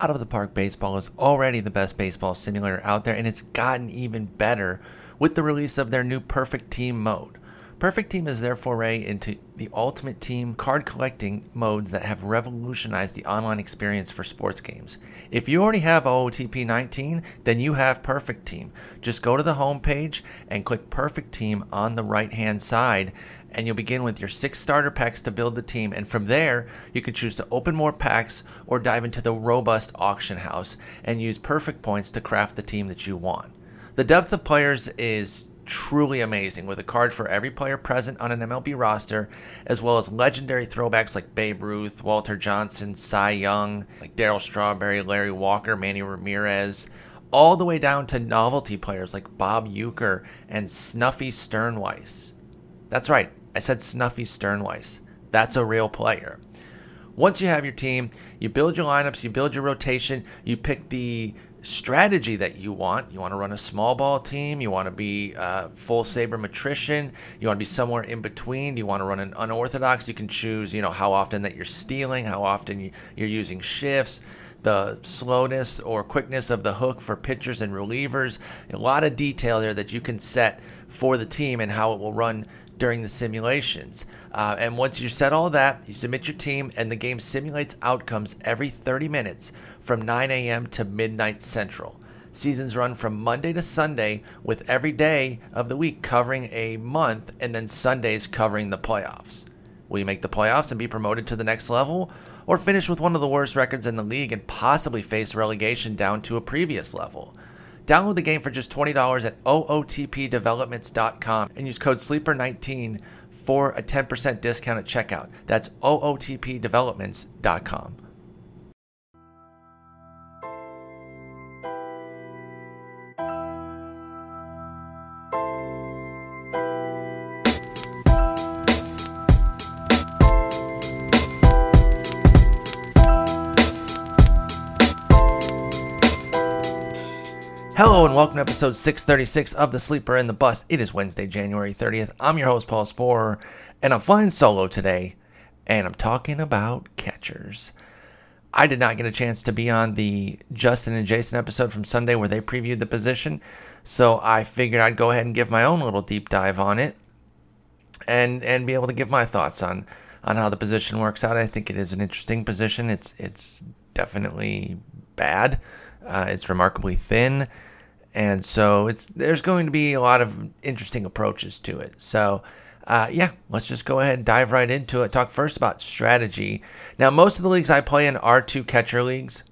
out of the park baseball is already the best baseball simulator out there, and it's gotten even better with the release of their new Perfect Team mode. Perfect Team is their foray into the ultimate team card collecting modes that have revolutionized the online experience for sports games. If you already have OOTP 19, then you have Perfect Team. Just go to the home page and click Perfect Team on the right hand side, and you'll begin with your six starter packs to build the team. And from there, you can choose to open more packs or dive into the robust auction house and use perfect points to craft the team that you want. The depth of players is truly amazing with a card for every player present on an MLB roster, as well as legendary throwbacks like Babe Ruth, Walter Johnson, Cy Young, like Darryl Strawberry, Larry Walker, Manny Ramirez, all the way down to novelty players like Bob Uecker and Snuffy Stirnweiss. That's right, I said Snuffy Stirnweiss. That's a real player. Once you have your team, you build your lineups, you build your rotation, you pick the strategy that you want. You want to run a small ball team. You want to be uh, full sabermetrician. You want to be somewhere in between. You want to run an unorthodox. You can choose, you know, how often that you're stealing, how often you're using shifts, the slowness or quickness of the hook for pitchers and relievers. A lot of detail there that you can set for the team and how it will run during the simulations. Uh, and once you set all that, you submit your team, and the game simulates outcomes every 30 minutes from 9 a.m. to midnight central. Seasons run from Monday to Sunday, with every day of the week covering a month, and then Sundays covering the playoffs. Will you make the playoffs and be promoted to the next level? Or finish with one of the worst records in the league and possibly face relegation down to a previous level? Download the game for just $20 at ootpdevelopments.com and use code SLEEPER19 for a 10% discount at checkout. That's ootpdevelopments.com. Hello and welcome to episode 636 of The Sleeper and the Bus. It is Wednesday, January 30th. I'm your host, Paul Sporer, and I'm flying solo today, and I'm talking about catchers. I did not get a chance to be on the Justin and Jason episode from Sunday where they previewed the position, so I figured I'd go ahead and give my own little deep dive on it and and be able to give my thoughts on on how the position works out. I think it is an interesting position. It's it's definitely bad. Uh, it's remarkably thin and so it's there's going to be a lot of interesting approaches to it. So uh, yeah, let's just go ahead and dive right into it. Talk first about strategy. Now, most of the leagues I play in are two catcher leagues,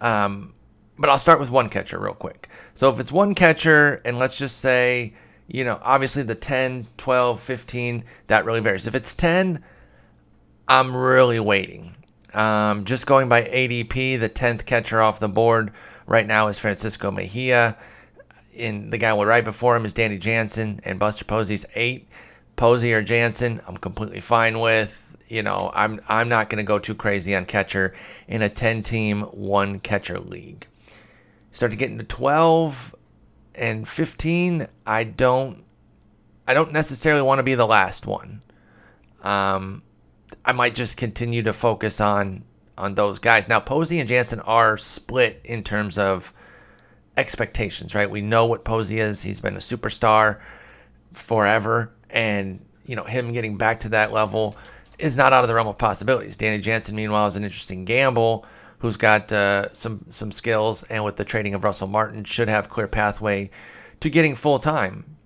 um, but I'll start with one catcher real quick. So if it's one catcher, and let's just say, you know, obviously the 10, 12, 15, that really varies. If it's 10, I'm really waiting. Um, just going by ADP, the 10th catcher off the board right now is Francisco Mejia. And the guy right before him is Danny Jansen, and Buster Posey's eight. Posey or Jansen, I'm completely fine with. You know, I'm I'm not going to go too crazy on catcher in a 10 team one catcher league. Start to get into 12 and 15. I don't I don't necessarily want to be the last one. Um, I might just continue to focus on on those guys. Now, Posey and Jansen are split in terms of expectations, right? We know what Posey is. He's been a superstar forever, and you know him getting back to that level is not out of the realm of possibilities. Danny Jansen, meanwhile, is an interesting gamble who's got uh, some some skills, and with the trading of Russell Martin, should have clear pathway to getting full time,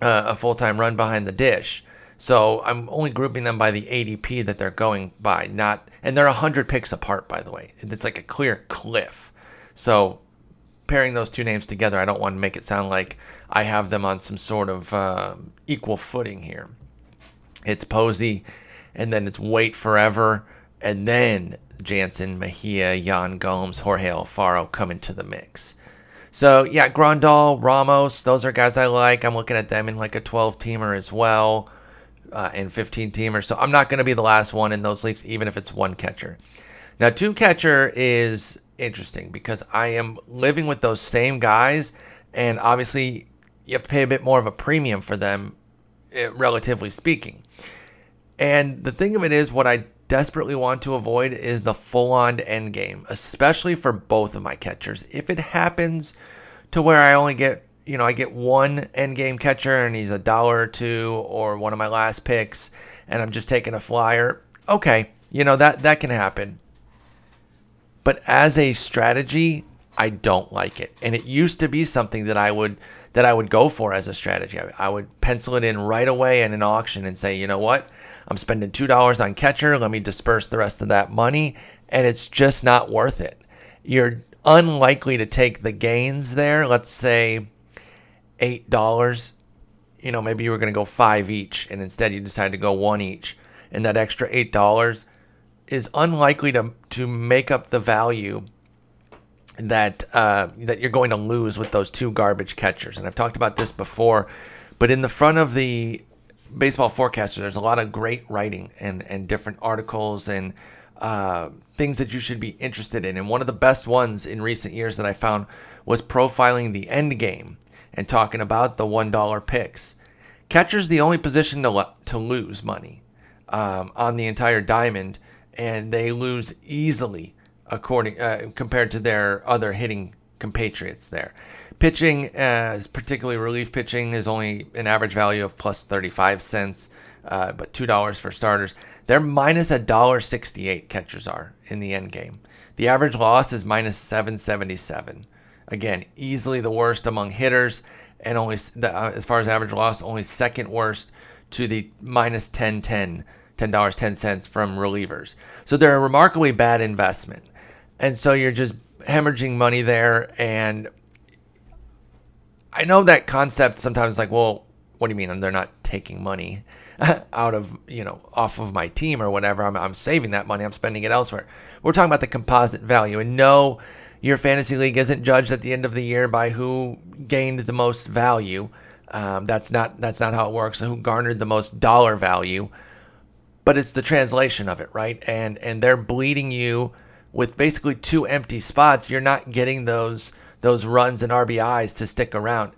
uh, a full time run behind the dish. So I'm only grouping them by the ADP that they're going by, not and they're 100 picks apart by the way. It's like a clear cliff. So pairing those two names together, I don't want to make it sound like I have them on some sort of uh, equal footing here. It's Posey, and then it's Wait Forever, and then Jansen, Mejia, Yan Gomes, Jorge Alfaro come into the mix. So yeah, Grandal, Ramos, those are guys I like. I'm looking at them in like a 12 teamer as well uh, and 15 teamer. So I'm not going to be the last one in those leagues, even if it's one catcher. Now, two catcher is interesting because I am living with those same guys, and obviously you have to pay a bit more of a premium for them, eh, relatively speaking. And the thing of it is, what I desperately want to avoid is the full on end game, especially for both of my catchers. If it happens to where I only get, you know, I get one end game catcher and he's a dollar or two or one of my last picks and I'm just taking a flyer, okay, you know, that, that can happen. But as a strategy, I don't like it. And it used to be something that I would that I would go for as a strategy. I, I would pencil it in right away in an auction and say, you know what? I'm spending $2 on catcher. Let me disperse the rest of that money. And it's just not worth it. You're unlikely to take the gains there. Let's say $8. You know, maybe you were going to go five each, and instead you decided to go one each. And that extra $8 is unlikely to, to make up the value that uh, that you're going to lose with those two garbage catchers. And I've talked about this before, but in the front of the baseball forecaster, there's a lot of great writing and, and different articles and uh, things that you should be interested in. And one of the best ones in recent years that I found was profiling the end game and talking about the $1 picks. Catcher's the only position to, to lose money um, on the entire diamond, and they lose easily according uh, compared to their other hitting compatriots there. Pitching, uh, particularly relief pitching, is only an average value of plus 35 cents, uh, but $2 for starters. They're minus a dollar 68 catchers are in the end game. The average loss is minus 777. Again, easily the worst among hitters, and only uh, as far as average loss, only second worst to the minus 1010, $10.10 from relievers. So they're a remarkably bad investment. And so you're just hemorrhaging money there. And I know that concept sometimes like, well, what do you mean? They're not taking money out of, you know, off of my team or whatever. I'm, I'm saving that money. I'm spending it elsewhere. We're talking about the composite value. And no, your fantasy league isn't judged at the end of the year by who gained the most value. Um, that's not that's not how it works. Who garnered the most dollar value? But it's the translation of it, right? And and they're bleeding you with basically two empty spots, you're not getting those those runs and RBIs to stick around.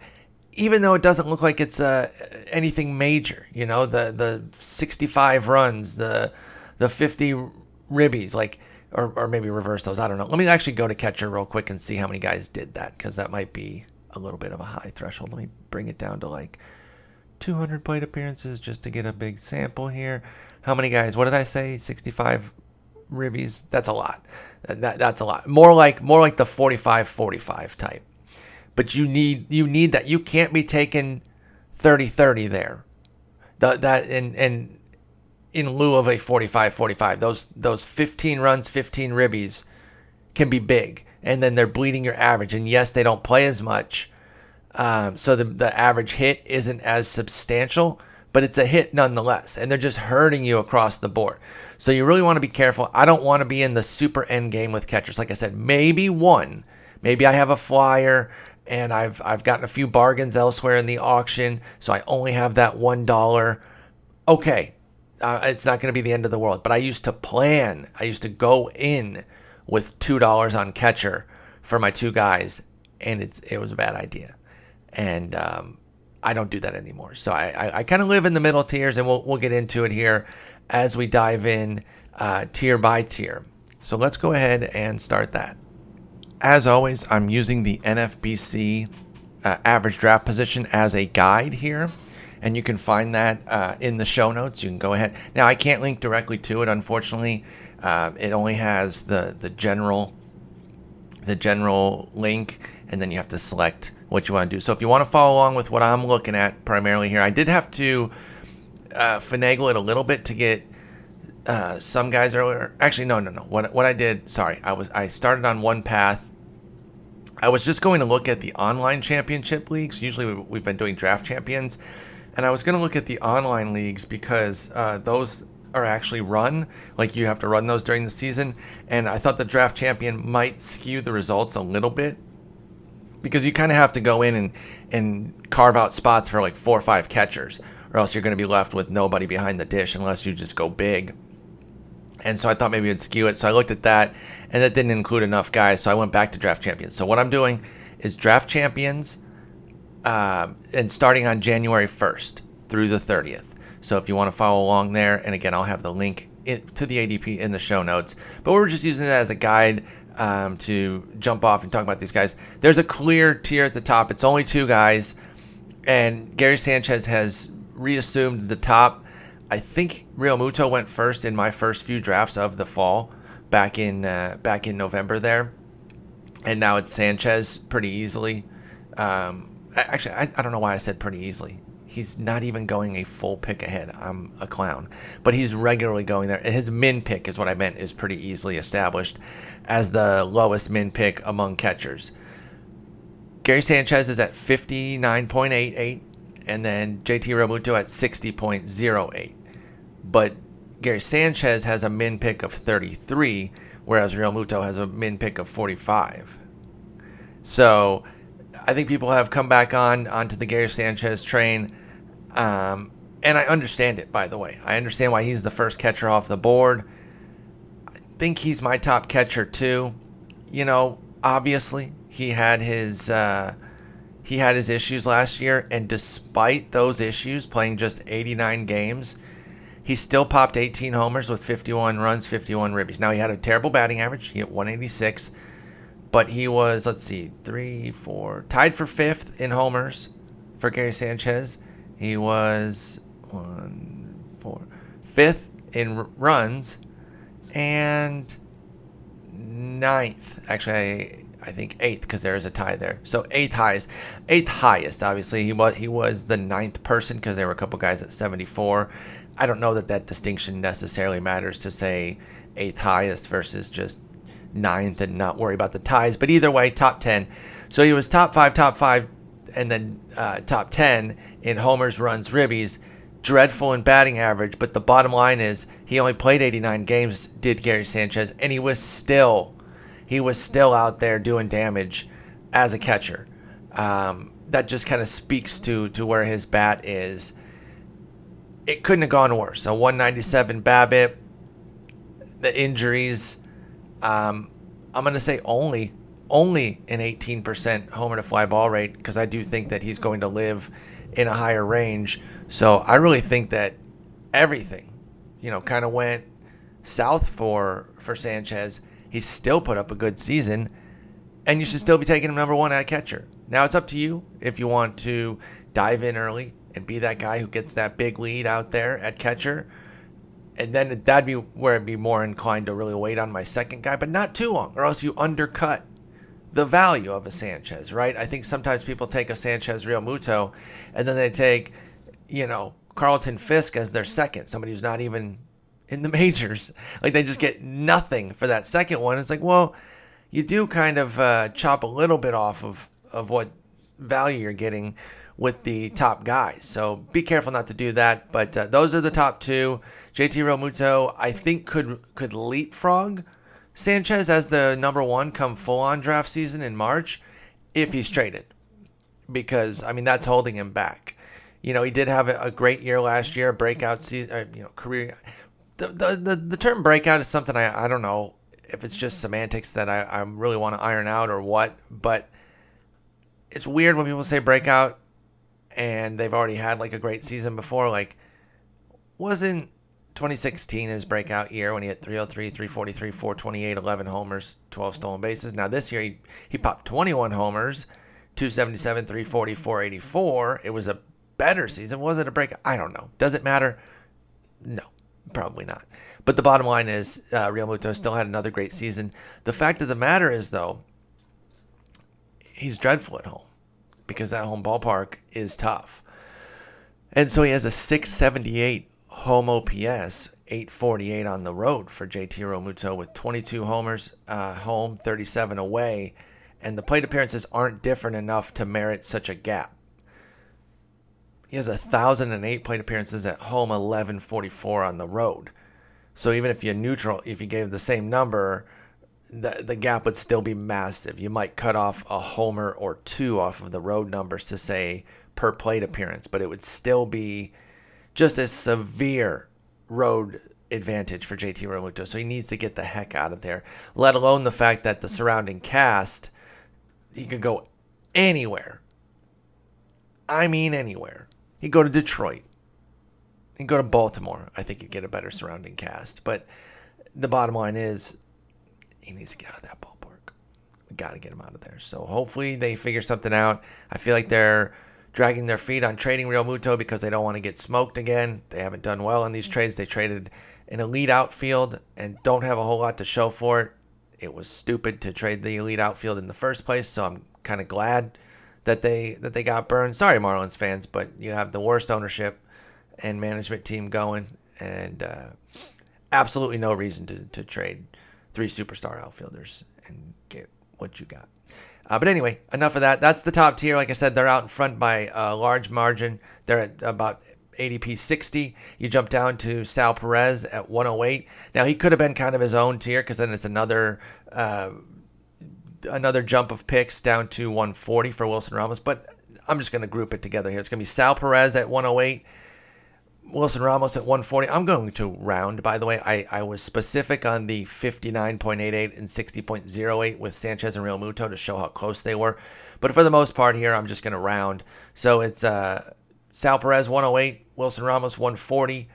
Even though it doesn't look like it's uh, anything major, you know, the the 65 runs, the the 50 ribbies, like or, or maybe reverse those. I don't know. Let me actually go to catcher real quick and see how many guys did that because that might be a little bit of a high threshold. Let me bring it down to like 200 plate appearances just to get a big sample here. How many guys? What did I say? 65 ribbies. That's a lot. That, that's a lot. More like more like the 45-45 type. But you need you need that. You can't be taking 30-30 there. That, that and and in lieu of a 45-45. Those those 15 runs, 15 ribbies can be big, and then they're bleeding your average. And yes, they don't play as much, um, so the the average hit isn't as substantial but it's a hit nonetheless. And they're just hurting you across the board. So you really want to be careful. I don't want to be in the super end game with catchers. Like I said, maybe one. Maybe I have a flyer and I've I've gotten a few bargains elsewhere in the auction, so I only have that one dollar. Okay, uh, it's not going to be the end of the world. But I used to plan. I used to go in with two dollars on catcher for my two guys, and it's it was a bad idea. And um, I don't do that anymore. So I, I, I kind of live in the middle tiers, and we'll, we'll get into it here as we dive in uh, tier by tier. So let's go ahead and start that. As always, I'm using the NFBC uh, average draft position as a guide here, and you can find that uh, in the show notes. You can go ahead. Now, I can't link directly to it, unfortunately. Uh, it only has the the general the general link, and then you have to select what you want to do. So if you want to follow along with what I'm looking at primarily here, I did have to uh, finagle it a little bit to get uh, some guys earlier. Actually, no, no, no. What what I did, sorry, I was I started on one path. I was just going to look at the online championship leagues. Usually we've been doing draft champions, and I was going to look at the online leagues because uh, those are actually run. Like you have to run those during the season, and I thought the draft champion might skew the results a little bit because you kind of have to go in and and carve out spots for like four or five catchers, or else you're going to be left with nobody behind the dish unless you just go big. And so I thought maybe it'd skew it. So I looked at that, and that didn't include enough guys. So I went back to draft champions. So what I'm doing is draft champions, uh, and starting on January 1st through the 30th. So if you want to follow along there, and again, I'll have the link it, to the ADP in the show notes. But we're just using it as a guide um, to jump off and talk about these guys. There's a clear tier at the top. It's only two guys, and Gary Sanchez has reassumed the top. I think Realmuto went first in my first few drafts of the fall back in uh, back in November there, and now it's Sanchez pretty easily. Um, actually, I, I don't know why I said pretty easily. He's not even going a full pick ahead. I'm a clown, but he's regularly going there. And his min pick is what I meant is pretty easily established as the lowest min pick among catchers. Gary Sanchez is at 59.88, and then JT Realmuto at 60.08. But Gary Sanchez has a min pick of 33, whereas Realmuto has a min pick of 45. So I think people have come back on onto the Gary Sanchez train. Um, and I understand it, by the way. I understand why he's the first catcher off the board. I think he's my top catcher, too. You know, obviously, he had his. Uh, he had his issues last year, and despite those issues, playing just 89 games, he still popped 18 homers with 51 runs, 51 ribbies. Now he had a terrible batting average. He hit 186, but he was let's see, three, four, tied for fifth in homers for Gary Sanchez. He was one, four, fifth in runs, and ninth. Actually, I, I think eighth because there is a tie there. So eighth highest, eighth highest. Obviously, he was he was the ninth person because there were a couple guys at 74. I don't know that that distinction necessarily matters to say eighth highest versus just ninth and not worry about the ties. But either way, top 10. So he was top five, top five, and then uh, top 10 in homers, runs, ribbies. Dreadful in batting average, but the bottom line is he only played 89 games, did Gary Sanchez, and he was still, he was still out there doing damage as a catcher. Um, that just kind of speaks to to where his bat is it couldn't have gone worse. A 197 BABIP, the injuries. Um, I'm going to say only only an 18% homer to fly ball rate because I do think that he's going to live in a higher range. So I really think that everything, you know, kind of went south for for Sanchez. He still put up a good season, and you should still be taking him number one at catcher. Now it's up to you if you want to dive in early and be that guy who gets that big lead out there at catcher. And then that'd be where I'd be more inclined to really wait on my second guy, but not too long, or else you undercut the value of a Sanchez, right? I think sometimes people take a Sanchez Realmuto and then they take, you know, Carlton Fisk as their second, somebody who's not even in the majors. Like they just get nothing for that second one. It's like, well, you do kind of uh, chop a little bit off of, of what value you're getting with the top guys. So be careful not to do that. But uh, those are the top two. JT Realmuto, I think, could could leapfrog Sanchez as the number one come full on draft season in March if he's traded. Because, I mean, that's holding him back. You know, he did have a, a great year last year, breakout season, uh, you know, career. The, the, the, the term breakout is something I, I don't know if it's just semantics that I, I really want to iron out or what, but it's weird when people say breakout and they've already had like a great season before. Like, wasn't 2016 his breakout year when he hit 303, 343, 428, 11 homers, 12 stolen bases? Now this year he, he popped 21 homers, 277, 340, 484. It was a better season. Was it a breakout? I don't know. Does it matter? No, probably not. But the bottom line is, uh, Realmuto still had another great season. The fact of the matter is, though, he's dreadful at home because that home ballpark is tough. And so he has a 678 home OPS, 848 on the road for JT Realmuto with 22 homers uh, home, 37 away. And the plate appearances aren't different enough to merit such a gap. He has 1,008 plate appearances at home, 1144 on the road. So even if you neutral, if you gave the same number, the the gap would still be massive. You might cut off a homer or two off of the road numbers to say per plate appearance, but it would still be just a severe road advantage for JT Realmuto. So he needs to get the heck out of there. Let alone the fact that the surrounding cast, he could go anywhere. I mean anywhere. He'd go to Detroit. You go to Baltimore, I think you get a better surrounding cast. But the bottom line is, he needs to get out of that ballpark. We got to get him out of there. So hopefully they figure something out. I feel like they're dragging their feet on trading Realmuto because they don't want to get smoked again. They haven't done well in these trades. They traded an elite outfield and don't have a whole lot to show for it. It was stupid to trade the elite outfield in the first place, so I'm kind of glad that they that they got burned. Sorry, Marlins fans, but you have the worst ownership and management team going, and uh, absolutely no reason to, to trade three superstar outfielders and get what you got. Uh, but anyway, enough of that. That's the top tier. Like I said, they're out in front by a large margin. They're at about ADP 60. You jump down to Sal Perez at 108. Now he could have been kind of his own tier because then it's another uh, another jump of picks down to 140 for Wilson Ramos. But I'm just going to group it together here. It's going to be Sal Perez at 108. Wilson Ramos at 140. I'm going to round, by the way. I, I was specific on the 59.88 and 60.08 with Sanchez and Realmuto to show how close they were. But for the most part here, I'm just going to round. So it's uh, Sal Perez 108, Wilson Ramos 140,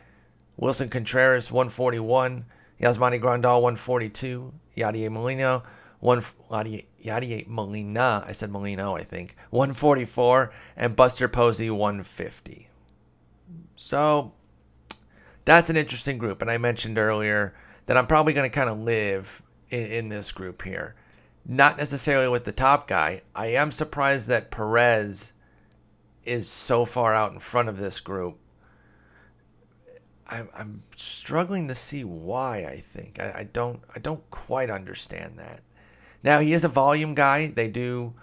Wilson Contreras 141, Yasmani Grandal 142, Yadier Molina one Yadier Molina. I said Molino, I think 144, and Buster Posey 150. So that's an interesting group. And I mentioned earlier that I'm probably going to kind of live in, in, this group here. Not necessarily with the top guy. I am surprised that Perez is so far out in front of this group. I'm, struggling to see why. I think I, I don't I don't quite understand that. Now he is a volume guy. They do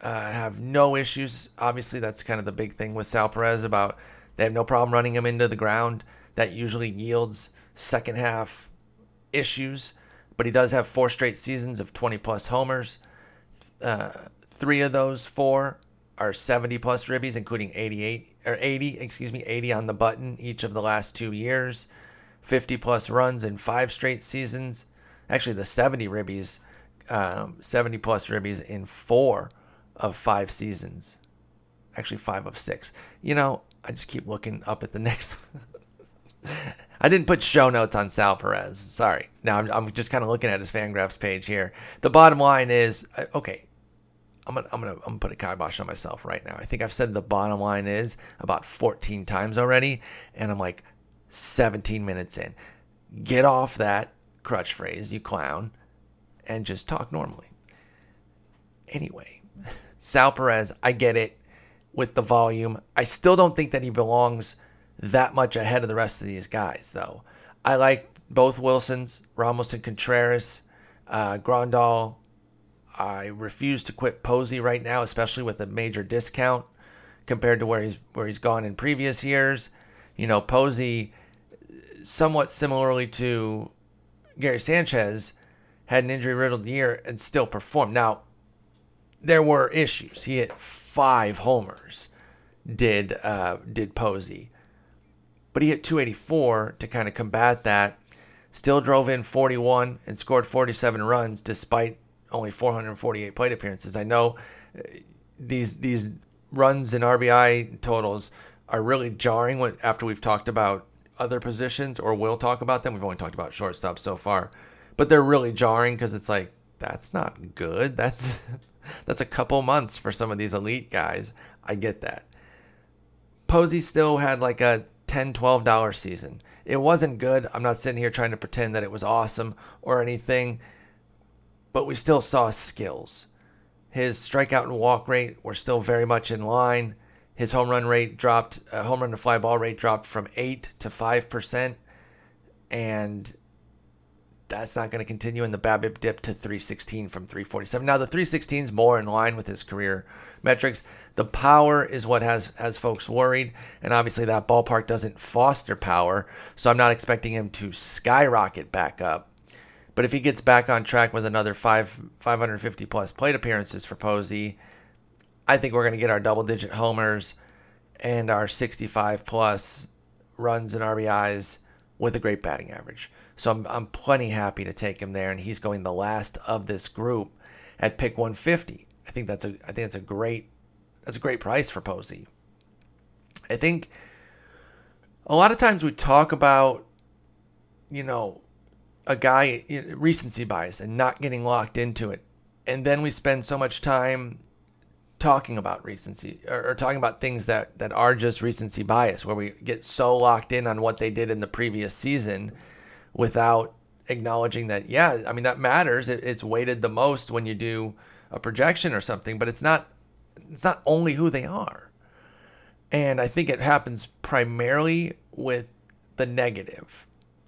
uh, have no issues. Obviously, that's kind of the big thing with Sal Perez about they have no problem running him into the ground. That usually yields second half issues. But he does have four straight seasons of 20 plus homers. Uh, three of those four are 70 plus ribbies, including 88 or 80, excuse me, 80 on the button each of the last two years. 50 plus runs in five straight seasons. Actually, the 70 ribbies, um, 70 plus ribbies in four of five seasons. Actually, five of six. You know, I just keep looking up at the next. I didn't put show notes on Sal Perez. Sorry. Now I'm, I'm just kind of looking at his Fangraphs page here. The bottom line is okay. I'm gonna I'm gonna I'm gonna put a kibosh on myself right now. I think I've said the bottom line is about 14 times already, and I'm like 17 minutes in. Get off that crutch phrase, you clown, and just talk normally. Anyway, Sal Perez, I get it with the volume. I still don't think that he belongs that much ahead of the rest of these guys, though. I like both Wilsons, Ramos and Contreras, uh, Grandal. I refuse to quit Posey right now, especially with a major discount compared to where he's where he's gone in previous years. You know, Posey, somewhat similarly to Gary Sanchez, had an injury riddled year and still performed. Now, there were issues. He hit five homers, did uh, did Posey, but he hit 284 to kind of combat that. Still drove in 41 and scored 47 runs despite only 448 plate appearances. I know uh, these these runs and RBI totals are really jarring when, after we've talked about other positions or we'll talk about them. We've only talked about shortstop so far, but they're really jarring because it's like that's not good. That's that's a couple months for some of these elite guys. I get that. Posey still had like a $10, $12 season. It wasn't good. I'm not sitting here trying to pretend that it was awesome or anything, but we still saw skills. His strikeout and walk rate were still very much in line. His home run rate dropped, uh, home run to fly ball rate dropped from 8 to 5%. And that's not going to continue, and the BABIP dipped to 316 from 347. Now the 316 is more in line with his career metrics. The power is what has has folks worried, and obviously that ballpark doesn't foster power, so I'm not expecting him to skyrocket back up. But if he gets back on track with another five 550 plus plate appearances for Posey, I think we're going to get our double digit homers and our 65 plus runs and RBIs with a great batting average. So I'm, I'm plenty happy to take him there, and he's going the last of this group at pick 150. I think that's a I think that's a great that's a great price for Posey. I think a lot of times we talk about, you know, a guy recency bias and not getting locked into it, and then we spend so much time talking about recency or, or, talking about things that that are just recency bias, where we get so locked in on what they did in the previous season without acknowledging that yeah, I mean that matters. It, it's weighted the most when you do a projection or something, but it's not it's not only who they are. And I think it happens primarily with the negative.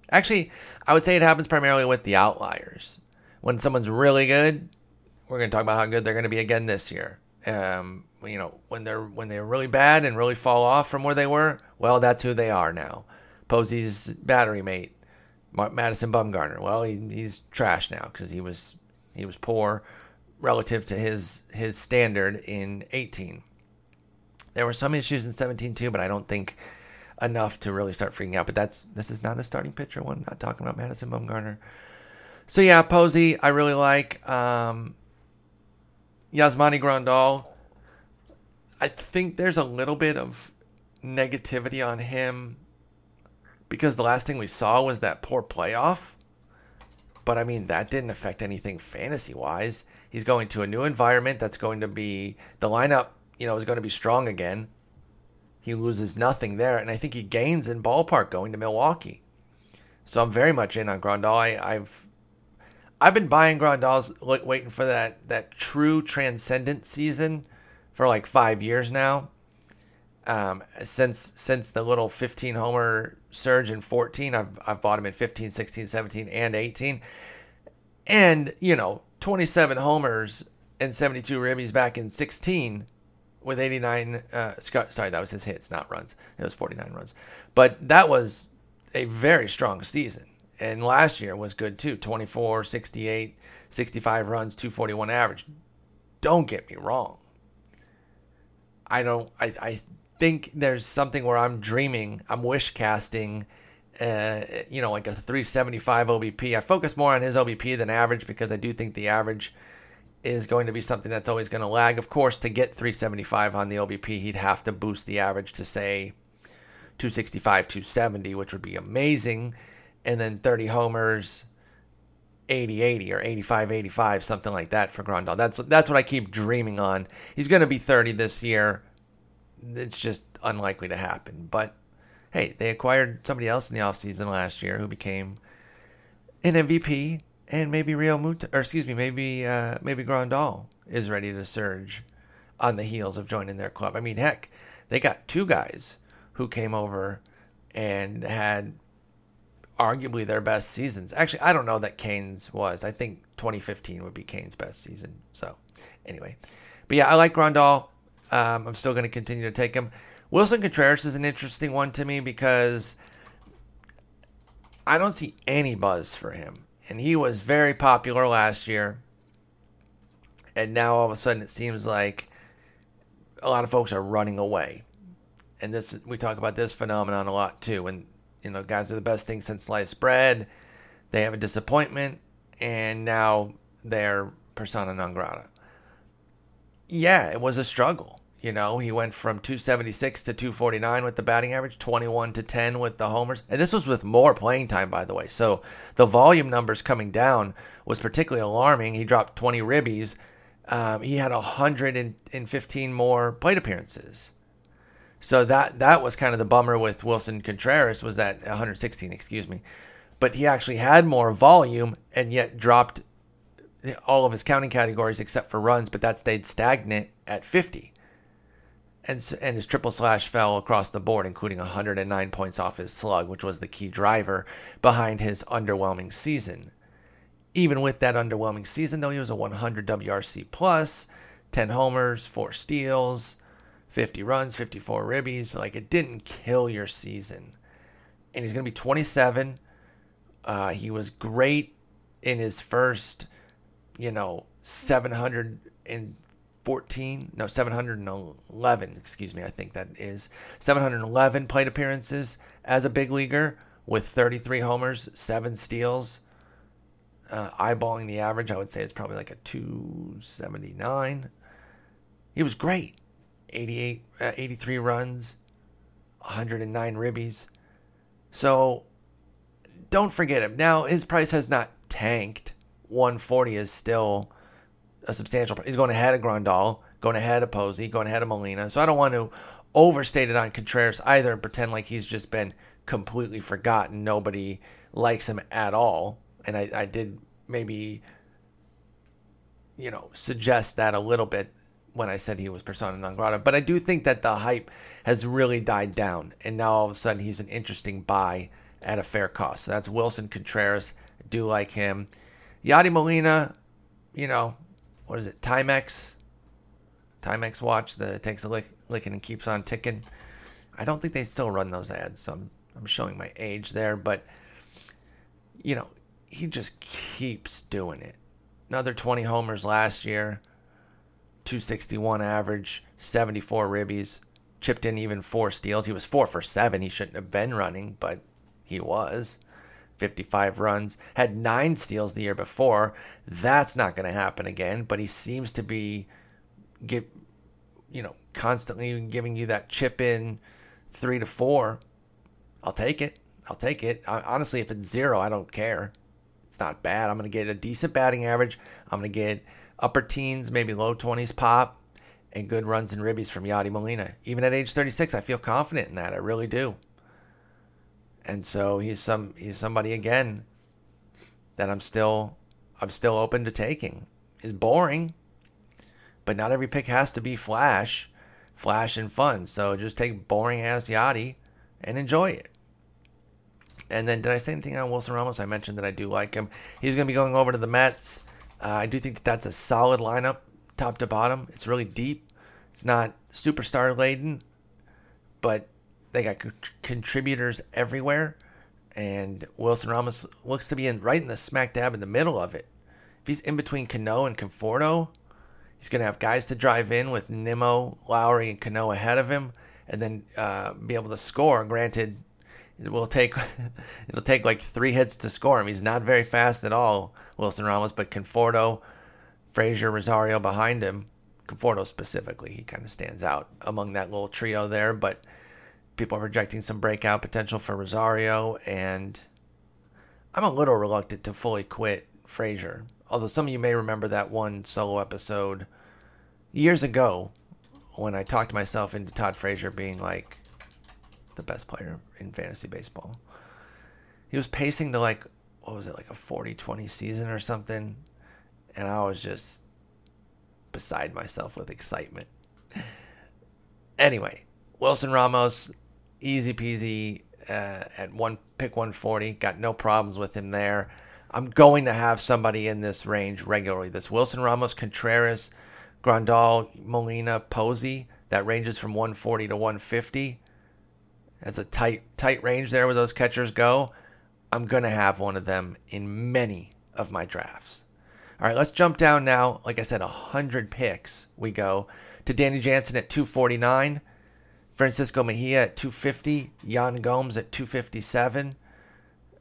Actually, I would say it happens primarily with the outliers. When someone's really good, we're going to talk about how good they're going to be again this year. Um, you know, when they're when they're really bad and really fall off from where they were, well, that's who they are now. Posey's battery mate, Madison Bumgarner. Well, he, he's trash now because he was he was poor relative to his his standard in 18. There were some issues in 17 too, but I don't think enough to really start freaking out. But that's this is not a starting pitcher one. I'm not talking about Madison Bumgarner. So yeah, Posey, I really like. Um, Yasmani Grandal. I think there's a little bit of negativity on him because the last thing we saw was that poor playoff. But I mean, that didn't affect anything fantasy wise. He's going to a new environment that's going to be the lineup, you know, is going to be strong again. He loses nothing there, and I think he gains in ballpark going to Milwaukee. So I'm very much in on Grandal. I, have I've been buying Grandal's, waiting for that that true transcendent season for like five years now. Um, since since the little 15 homer surge in 14, I've I've bought him in 15, 16, 17, and 18, and you know 27 homers and 72 ribbies back in 16 with 89 uh, sorry that was his hits not runs. It was 49 runs. But that was a very strong season. And last year was good too. 24 68 65 runs 241 average. Don't get me wrong. I don't i, I think there's something where i'm dreaming i'm wish casting uh, you know like a 375 obp i focus more on his obp than average because i do think the average is going to be something that's always going to lag. Of course, to get 375 on the OBP, he'd have to boost the average to say 265, 270, which would be amazing. And then 30 homers, 80, 80 or 85, 85, something like that for Grandal. That's that's what I keep dreaming on. He's going to be 30 this year. It's just unlikely to happen. But hey, they acquired somebody else in the offseason last year who became an MVP and maybe Realmuto, or excuse me, maybe uh, maybe Grandal is ready to surge on the heels of joining their club. I mean, heck, they got two guys who came over and had arguably their best seasons. Actually, I don't know that Cain's was. I think 2015 would be Cain's best season. So, anyway, but yeah, I like Grandal. Um, I'm still going to continue to take him. Wilson Contreras is an interesting one to me because I don't see any buzz for him and he was very popular last year. And now all of a sudden it seems like a lot of folks are running away. And this we talk about this phenomenon a lot too. When you know guys are the best thing since sliced bread, they have a disappointment, and now they're persona non grata. Yeah, it was a struggle. You know, he went from 276 to 249 with the batting average, 21 to 10 with the homers. And this was with more playing time, by the way. So the volume numbers coming down was particularly alarming. He dropped 20 ribbies. Um, he had 115 more plate appearances. So that that was kind of the bummer with Wilson Contreras was that 116, excuse me. But he actually had more volume and yet dropped all of his counting categories except for runs, but that stayed stagnant at 50 and, and his triple slash fell across the board, including 109 points off his slug, which was the key driver behind his underwhelming season. Even with that underwhelming season, though, he was a 100 WRC plus, 10 homers, 4 steals, 50 runs, 54 ribbies. Like, it didn't kill your season. And he's going to be 27. Uh, he was great in his first, you know, 700 and 14 no 711 excuse me i think that is. 711 plate appearances as a big leaguer with 33 homers 7 steals. Uh, eyeballing the average i would say it's probably like a 279 he was great. 88 uh, 83 runs 109 ribbies. So don't forget him. Now his price has not tanked. 140 is still a substantial. He's going ahead of Grandal, going ahead of Posey, going ahead of Molina. So I don't want to overstate it on Contreras either and pretend like he's just been completely forgotten. Nobody likes him at all. And I, I did maybe, you know, suggest that a little bit when I said he was persona non grata. But I do think that the hype has really died down. And now all of a sudden he's an interesting buy at a fair cost. So that's Wilson Contreras. I do like him. Yadi Molina, you know, what is it? Timex. Timex watch that takes a lick, licking and keeps on ticking. I don't think they still run those ads, so I'm, I'm showing my age there, but you know, he just keeps doing it. Another 20 homers last year, 261 average, 74 ribbies, chipped in even four steals. He was four for seven. He shouldn't have been running, but he was. 55 runs, had nine steals the year before. That's not going to happen again, but he seems to be get you know, constantly giving you that chip in 3 to 4. I'll take it. I'll take it. I, honestly, if it's 0, I don't care. It's not bad. I'm going to get a decent batting average. I'm going to get upper teens, maybe low 20s pop and good runs and ribbies from Yadi Molina. Even at age 36, I feel confident in that. I really do. And so he's some he's somebody again that I'm still I'm still open to taking. Is boring, but not every pick has to be flash, flash and fun. So just take boring ass Yadi and enjoy it. And then did I say anything on Wilson Ramos? I mentioned that I do like him. He's going to be going over to the Mets. Uh, I do think that that's a solid lineup, top to bottom. It's really deep. It's not superstar laden, but they got contributors everywhere, and Wilson Ramos looks to be in right in the smack dab in the middle of it. If he's in between Cano and Conforto, he's going to have guys to drive in with Nimmo, Lowrie, and Cano ahead of him, and then uh, be able to score. Granted, it will take it'll take like three hits to score him. He's not very fast at all, Wilson Ramos, but Conforto, Frazier, Rosario behind him. Conforto specifically, he kind of stands out among that little trio there, but people are projecting some breakout potential for Rosario, and I'm a little reluctant to fully quit Frazier. Although some of you may remember that one solo episode years ago when I talked myself into Todd Frazier being like the best player in fantasy baseball. He was pacing to like, what was it, like a 40 20 season or something. And I was just beside myself with excitement. Anyway, Wilson Ramos, easy peasy uh, at one pick 140. Got no problems with him there. I'm going to have somebody in this range regularly. This Wilson Ramos, Contreras, Grandal, Molina, Posey. That ranges from 140 to 150. That's a tight tight range there where those catchers go. I'm gonna have one of them in many of my drafts. All right, let's jump down now. Like I said, 100 picks we go to Danny Jansen at 249. Francisco Mejia at 250, Yan Gomes at 257.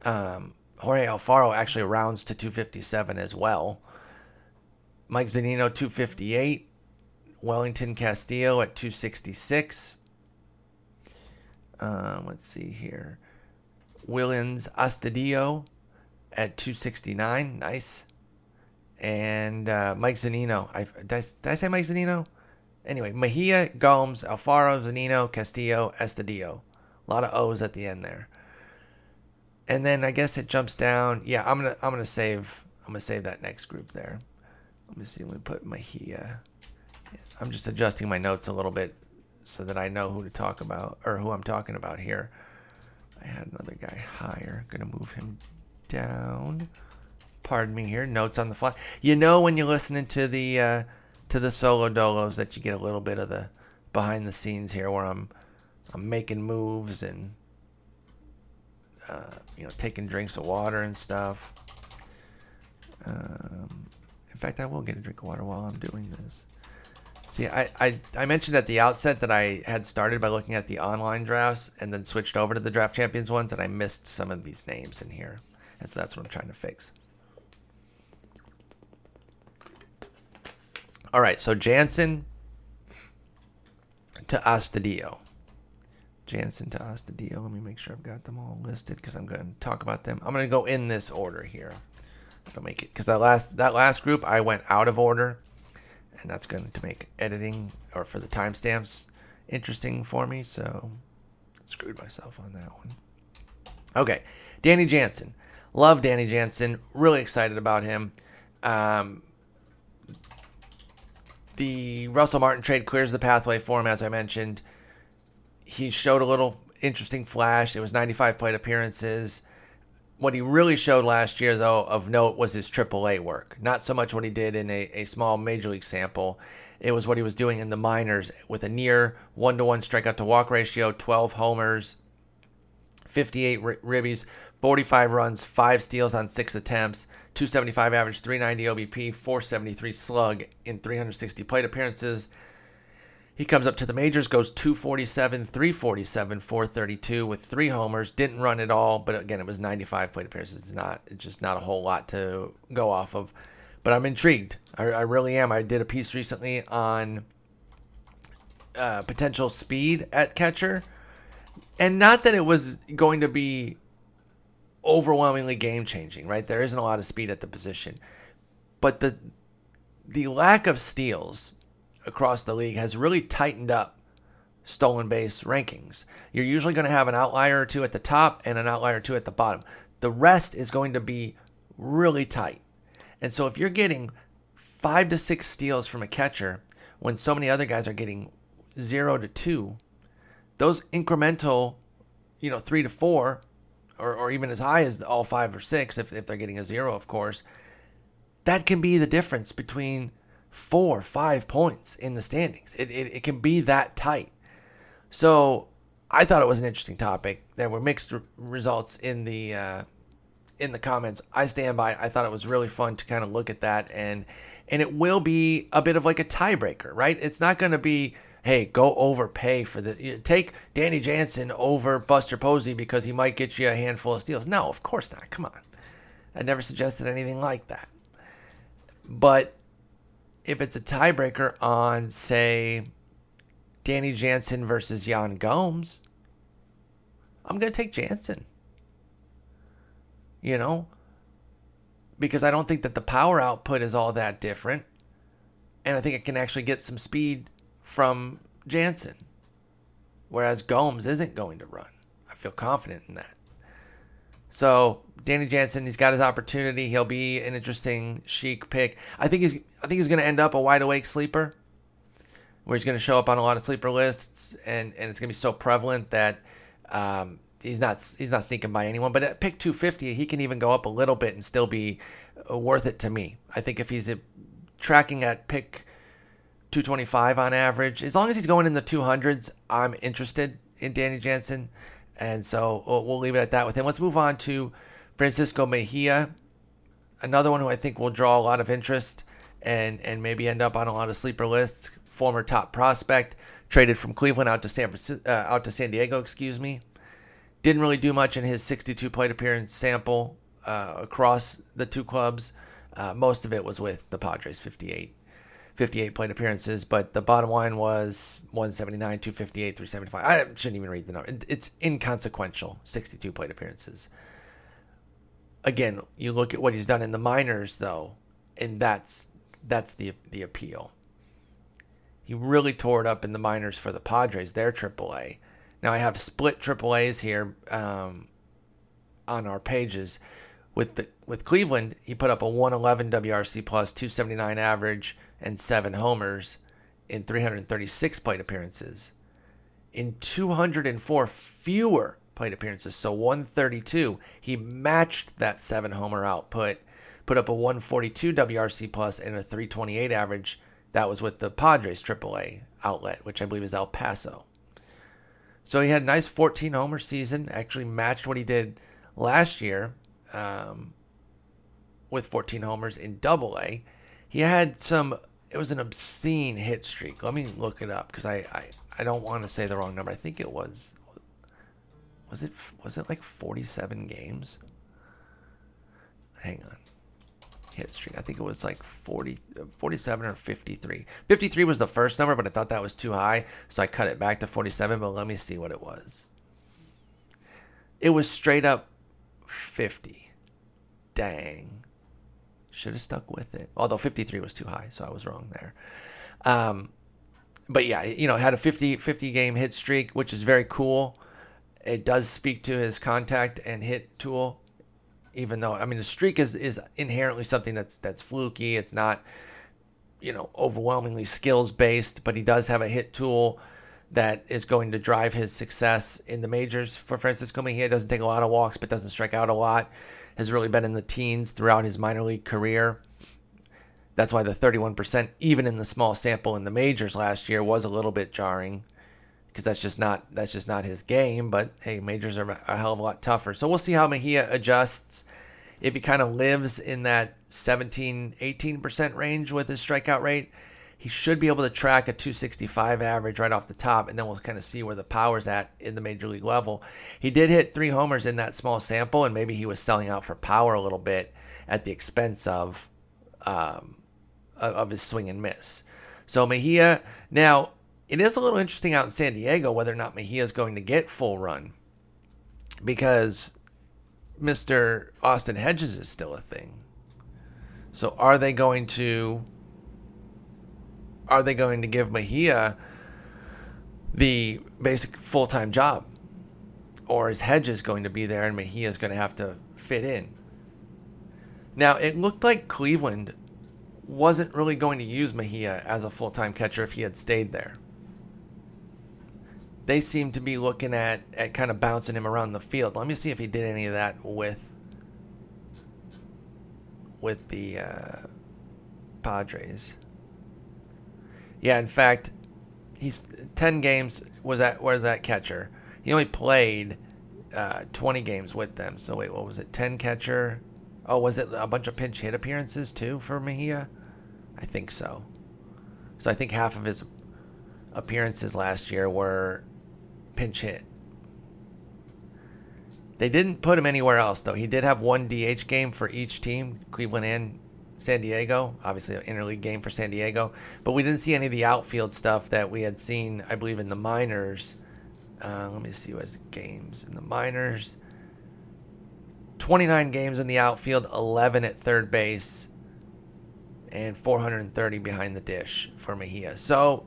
Um, Jorge Alfaro actually rounds to 257 as well. Mike Zunino 258, Welington Castillo at 266. Um, let's see here. Williams Astudillo at 269. Nice. And uh, Mike Zunino. I, did, I, did I say Mike Zunino? Anyway, Mejia, Gomes, Alfaro, Zunino, Castillo, Estudillo. A lot of O's at the end there. And then I guess it jumps down. Yeah, I'm gonna I'm gonna save I'm gonna save that next group there. Let me see. Let me put Mejia. I'm just adjusting my notes a little bit so that I know who to talk about or who I'm talking about here. I had another guy higher. Gonna move him down. Pardon me here. Notes on the fly. You know when you're listening to the uh, to the solo dolos that you get a little bit of the behind the scenes here where I'm I'm making moves and uh, you know taking drinks of water and stuff. Um, in fact, I will get a drink of water while I'm doing this. See, I, I, I mentioned at the outset that I had started by looking at the online drafts and then switched over to the draft champions ones, and I missed some of these names in here. And so that's what I'm trying to fix. All right, so Jansen to Astudillo. Jansen to Astudillo. Let me make sure I've got them all listed because I'm going to talk about them. I'm going to go in this order here. I'll make it because that last that last group I went out of order, and that's going to make editing or for the timestamps interesting for me. So screwed myself on that one. Okay, Danny Jansen. Love Danny Jansen. Really excited about him. Um, the Russell Martin trade clears the pathway for him, as I mentioned. He showed a little interesting flash. It was 95 plate appearances. What he really showed last year, though, of note was his AAA work. Not so much what he did in a, a small major league sample. It was what he was doing in the minors with a near one to one strikeout to walk ratio, 12 homers, 58 ribbies, 45 runs, 5 steals on 6 attempts, 275 average, 390 OBP, 473 slug in 360 plate appearances. He comes up to the majors, goes 247, 347, 432 with three homers. Didn't run at all, but again, it was 95 plate appearances. It's not, it's just not a whole lot to go off of. But I'm intrigued. I, I really am. I did a piece recently on uh, potential speed at catcher, and not that it was going to be overwhelmingly game changing, right? There isn't a lot of speed at the position. But the the lack of steals across the league has really tightened up stolen base rankings. You're usually going to have an outlier or two at the top and an outlier or two at the bottom. The rest is going to be really tight. And so if you're getting 5 to 6 steals from a catcher when so many other guys are getting 0 to 2, those incremental, you know, 3 to 4 or, or even as high as all five or six, if, if they're getting a zero, of course, that can be the difference between four, five points in the standings. It, it, it can be that tight. So I thought it was an interesting topic. There were mixed results in the uh, in the comments. I stand by. I thought it was really fun to kind of look at that, and and it will be a bit of like a tiebreaker, right? It's not going to be hey, go overpay for the take Danny Jansen over Buster Posey because he might get you a handful of steals. No, of course not. Come on. I never suggested anything like that. But if it's a tiebreaker on, say, Danny Jansen versus Yan Gomes, I'm going to take Jansen. You know? Because I don't think that the power output is all that different. And I think it can actually get some speed from Jansen, whereas Gomes isn't going to run. I feel confident in that. So Danny Jansen, he's got his opportunity. He'll be an interesting chic pick. I think he's I think he's going to end up a wide awake sleeper, where he's going to show up on a lot of sleeper lists, and and it's going to be so prevalent that um, he's not he's not sneaking by anyone. But at pick 250, he can even go up a little bit and still be uh, worth it to me. I think if he's tracking at pick 225 on average. As long as he's going in the 200s, I'm interested in Danny Jansen. And so we'll leave it at that with him. Let's move on to Francisco Mejia, another one who I think will draw a lot of interest and, and maybe end up on a lot of sleeper lists. Former top prospect, traded from Cleveland out to San Francisco, uh, out to San Diego, excuse me. Didn't really do much in his 62 plate appearance sample uh, across the two clubs. Uh, most of it was with the Padres, 58. 58 plate appearances, but the bottom line was 179, 258, 375. I shouldn't even read the number. It's inconsequential, 62 plate appearances. Again, you look at what he's done in the minors though, and that's that's the the appeal. He really tore it up in the minors for the Padres, their AAA. Now I have split AAAs here um, on our pages. With the with Cleveland, he put up a 111 WRC plus, 279 average, and seven homers in 336 plate appearances. In 204 fewer plate appearances, so 132, he matched that seven homer output, put up a 142 WRC plus and a 328 average. That was with the Padres AAA outlet, which I believe is El Paso. So he had a nice 14 homer season, actually matched what he did last year um, with 14 homers in Double A. He had some it was an obscene hit streak. Let me look it up because I, I, I don't want to say the wrong number. I think it was was it was it like 47 games? Hang on. hit streak. I think it was like 40, 47 or 53. 53 was the first number, but I thought that was too high, so I cut it back to 47. But let me see what it was. It was straight up 50. Dang. Should have stuck with it. Although 53 was too high, so I was wrong there. Um, but yeah, you know, had a 50, 50 game hit streak, which is very cool. It does speak to his contact and hit tool even though I mean a streak is is inherently something that's that's fluky. It's not you know overwhelmingly skills based, but he does have a hit tool that is going to drive his success in the majors. For Francisco Mejia, doesn't take a lot of walks, but doesn't strike out a lot. Has really been in the teens throughout his minor league career. That's why the 31%, even in the small sample in the majors last year, was a little bit jarring because that's just not that's just not his game. But hey, majors are a hell of a lot tougher. So we'll see how Mejia adjusts. If he kind of lives in that 17, 18% range with his strikeout rate, he should be able to track a 265 average right off the top, and then we'll kind of see where the power's at in the major league level. He did hit three homers in that small sample, and maybe he was selling out for power a little bit at the expense of um, of his swing and miss. So Mejia now it is a little interesting out in San Diego whether or not Mejia is going to get full run because Mr. Austin Hedges is still a thing. So are they going to are they going to give Mejia the basic full-time job? Or is Hedges going to be there and Mejia is going to have to fit in? Now, it looked like Cleveland wasn't really going to use Mejia as a full-time catcher if he had stayed there they seem to be looking at, at kind of bouncing him around the field. Let me see if he did any of that with with the uh, Padres. Yeah, in fact, he's ten games was that was that catcher. He only played uh, twenty games with them. So wait, what was it? Ten catcher. Oh, was it a bunch of pinch hit appearances too for Mejia? I think so. So I think half of his appearances last year were pinch hit. They didn't put him anywhere else, though. He did have one DH game for each team, Cleveland and San Diego. Obviously, an interleague game for San Diego. But we didn't see any of the outfield stuff that we had seen, I believe, in the minors. Uh, let me see what his games in the minors. 29 games in the outfield, 11 at third base, and 430 behind the dish for Mejia. So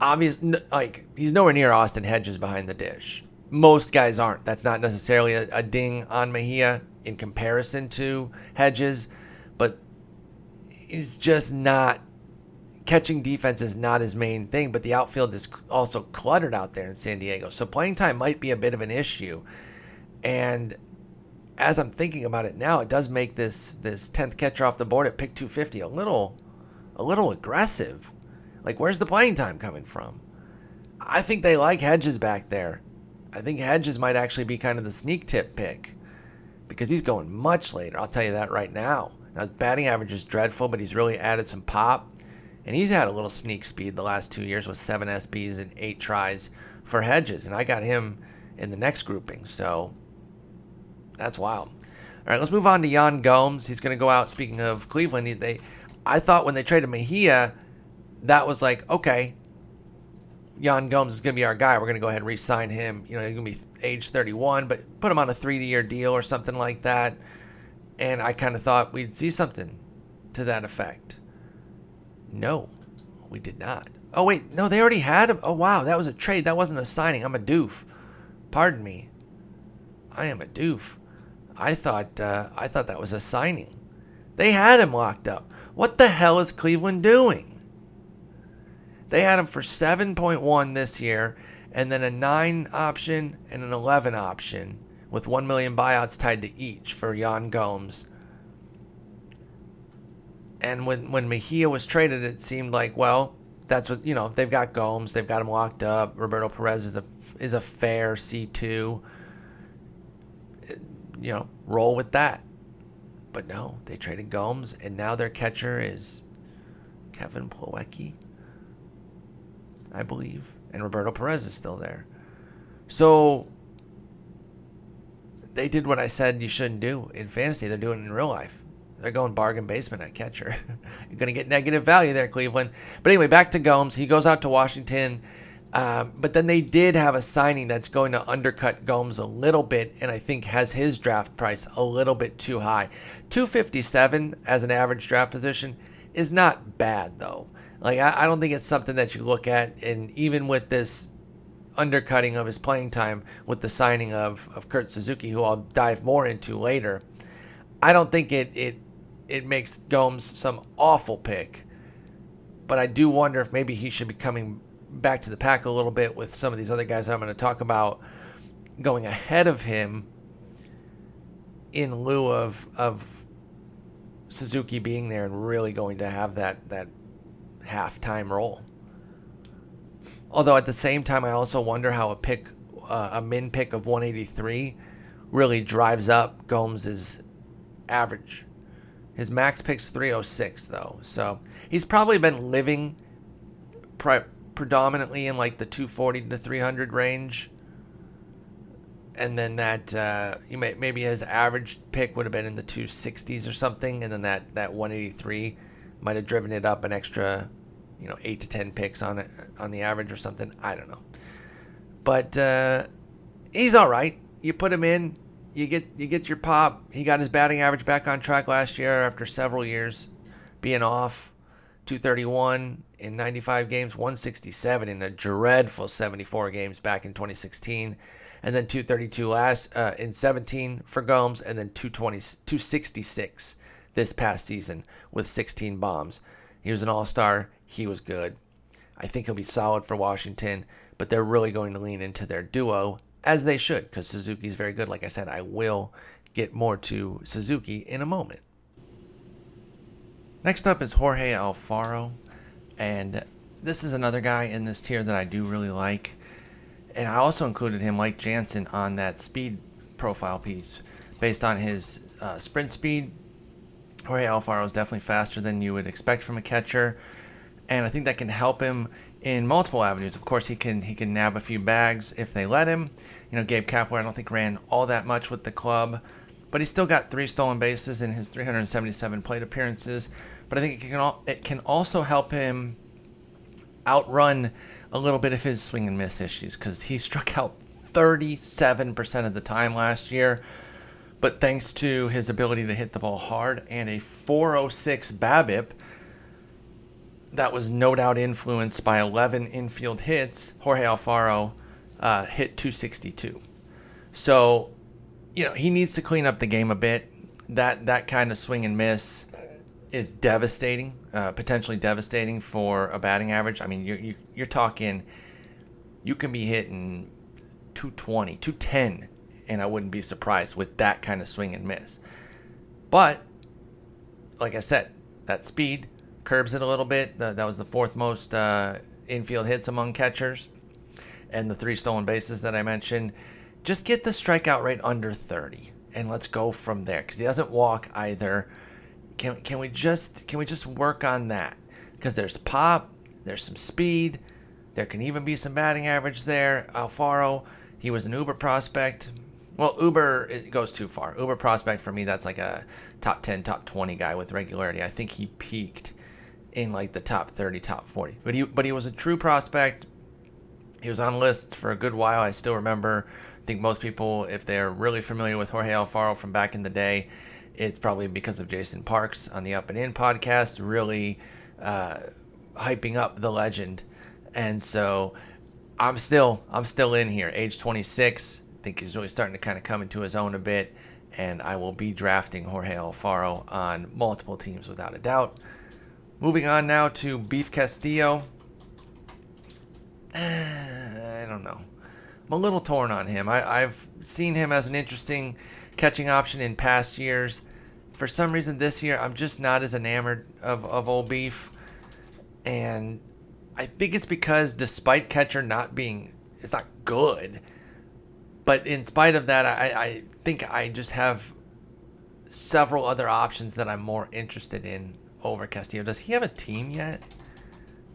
obvious like he's nowhere near Austin Hedges behind the dish. Most guys aren't. That's not necessarily a, a ding on Mejia in comparison to Hedges, but he's just not catching defense is not his main thing, but the outfield is also cluttered out there in San Diego. So playing time might be a bit of an issue. And as I'm thinking about it now, it does make this this 10th catcher off the board at pick 250 a little a little aggressive. Like, where's the playing time coming from? I think they like Hedges back there. I think Hedges might actually be kind of the sneak tip pick because he's going much later. I'll tell you that right now. Now, his batting average is dreadful, but he's really added some pop. And he's had a little sneak speed the last two years with seven SBs and eight tries for Hedges. And I got him in the next grouping. So that's wild. All right, let's move on to Yan Gomes. He's going to go out. Speaking of Cleveland, they, I thought when they traded Mejia, that was like, okay, Yan Gomes is going to be our guy. We're going to go ahead and re-sign him. You know, he's going to be age 31, but put him on a three-year deal or something like that. And I kind of thought we'd see something to that effect. No, we did not. Oh wait, no, they already had him. Oh wow, that was a trade. That wasn't a signing. I'm a doof. Pardon me. I am a doof. I thought uh, I thought that was a signing. They had him locked up. What the hell is Cleveland doing? They had him for 7.1 this year, and then a 9 option and an 11 option with 1 million buyouts tied to each for Yan Gomes. And when, when Mejia was traded, it seemed like, well, that's what, you know, they've got Gomes, they've got him locked up. Roberto Perez is a, is a fair C2. You know, roll with that. But no, they traded Gomes, and now their catcher is Kevin Plawecki. I believe, and Roberto Perez is still there. So they did what I said you shouldn't do in fantasy. They're doing it in real life. they're going bargain basement at catcher. You're going to get negative value there, Cleveland. But anyway, back to Gomes. He goes out to Washington. Um, but then they did have a signing that's going to undercut Gomes a little bit, and I think has his draft price a little bit too high. 257 as an average draft position is not bad though. Like I, I don't think it's something that you look at, and even with this undercutting of his playing time with the signing of, of Kurt Suzuki, who I'll dive more into later, I don't think it it it makes Gomes some awful pick. But I do wonder if maybe he should be coming back to the pack a little bit with some of these other guys that I'm going to talk about going ahead of him in lieu of of Suzuki being there and really going to have that that halftime role. Although at the same time, I also wonder how a pick, uh, a min pick of 183, really drives up Gomes's average. His max pick's 306 though, so he's probably been living pri- predominantly in like the 240 to 300 range. And then that uh, you may, maybe his average pick would have been in the 260s or something, and then that that 183 might have driven it up an extra, you know, eight to 10 picks on it on the average or something. I don't know, but uh, he's all right. You put him in, you get you get your pop. He got his batting average back on track last year after several years being off. 231 in 95 games, 167 in a dreadful 74 games back in 2016, and then 232 last uh, in 17 for Gomes, and then 220 266 this past season with 16 bombs. He was an all-star. He was good. I think he'll be solid for Washington, but they're really going to lean into their duo as they should because Suzuki's very good. Like I said, I will get more to Suzuki in a moment. Next up is Jorge Alfaro, and this is another guy in this tier that I do really like. And I also included him, like Jansen, on that speed profile piece based on his uh, sprint speed. Jorge Alfaro is definitely faster than you would expect from a catcher, and I think that can help him in multiple avenues. Of course, he can he can nab a few bags if they let him. You know, Gabe Kapler I don't think ran all that much with the club, but he still got three stolen bases in his 377 plate appearances. But I think it can it can also help him outrun a little bit of his swing and miss issues because he struck out 37% of the time last year. But thanks to his ability to hit the ball hard and a 406 BABIP, that was no doubt influenced by 11 infield hits. Jorge Alfaro uh, hit 262. So, you know, he needs to clean up the game a bit. That that kind of swing and miss is devastating, uh, potentially devastating for a batting average. I mean, you're, you, you're talking, you can be hitting 220, 210, and I wouldn't be surprised with that kind of swing and miss. But, like I said, that speed curbs it a little bit. The, that was the fourth most uh, infield hits among catchers, and the three stolen bases that I mentioned. Just get the strikeout rate under 30, and let's go from there because he doesn't walk either. Can can we just can we just work on that? Because there's pop, there's some speed, there can even be some batting average there. Alfaro, he was an Uber prospect. Well, Uber it goes too far. Uber prospect for me, that's like a top 10, top 20 guy with regularity. I think he peaked in like the top 30, top 40. But he but he was a true prospect. He was on lists for a good while. I still remember. I think most people, if they're really familiar with Jorge Alfaro from back in the day, it's probably because of Jason Parks on the Up and In podcast, really uh, hyping up the legend. And so I'm still I'm still in here, age 26. Think he's really starting to kind of come into his own a bit, and I will be drafting Jorge Alfaro on multiple teams without a doubt. Moving on now to Beef Castillo. I don't know. I'm a little torn on him. I, I've seen him as an interesting catching option in past years. For some reason, this year I'm just not as enamored of, of old beef, and I think it's because despite catcher not being, it's not good, but in spite of that, I, I think I just have several other options that I'm more interested in over Castillo. Does he have a team yet?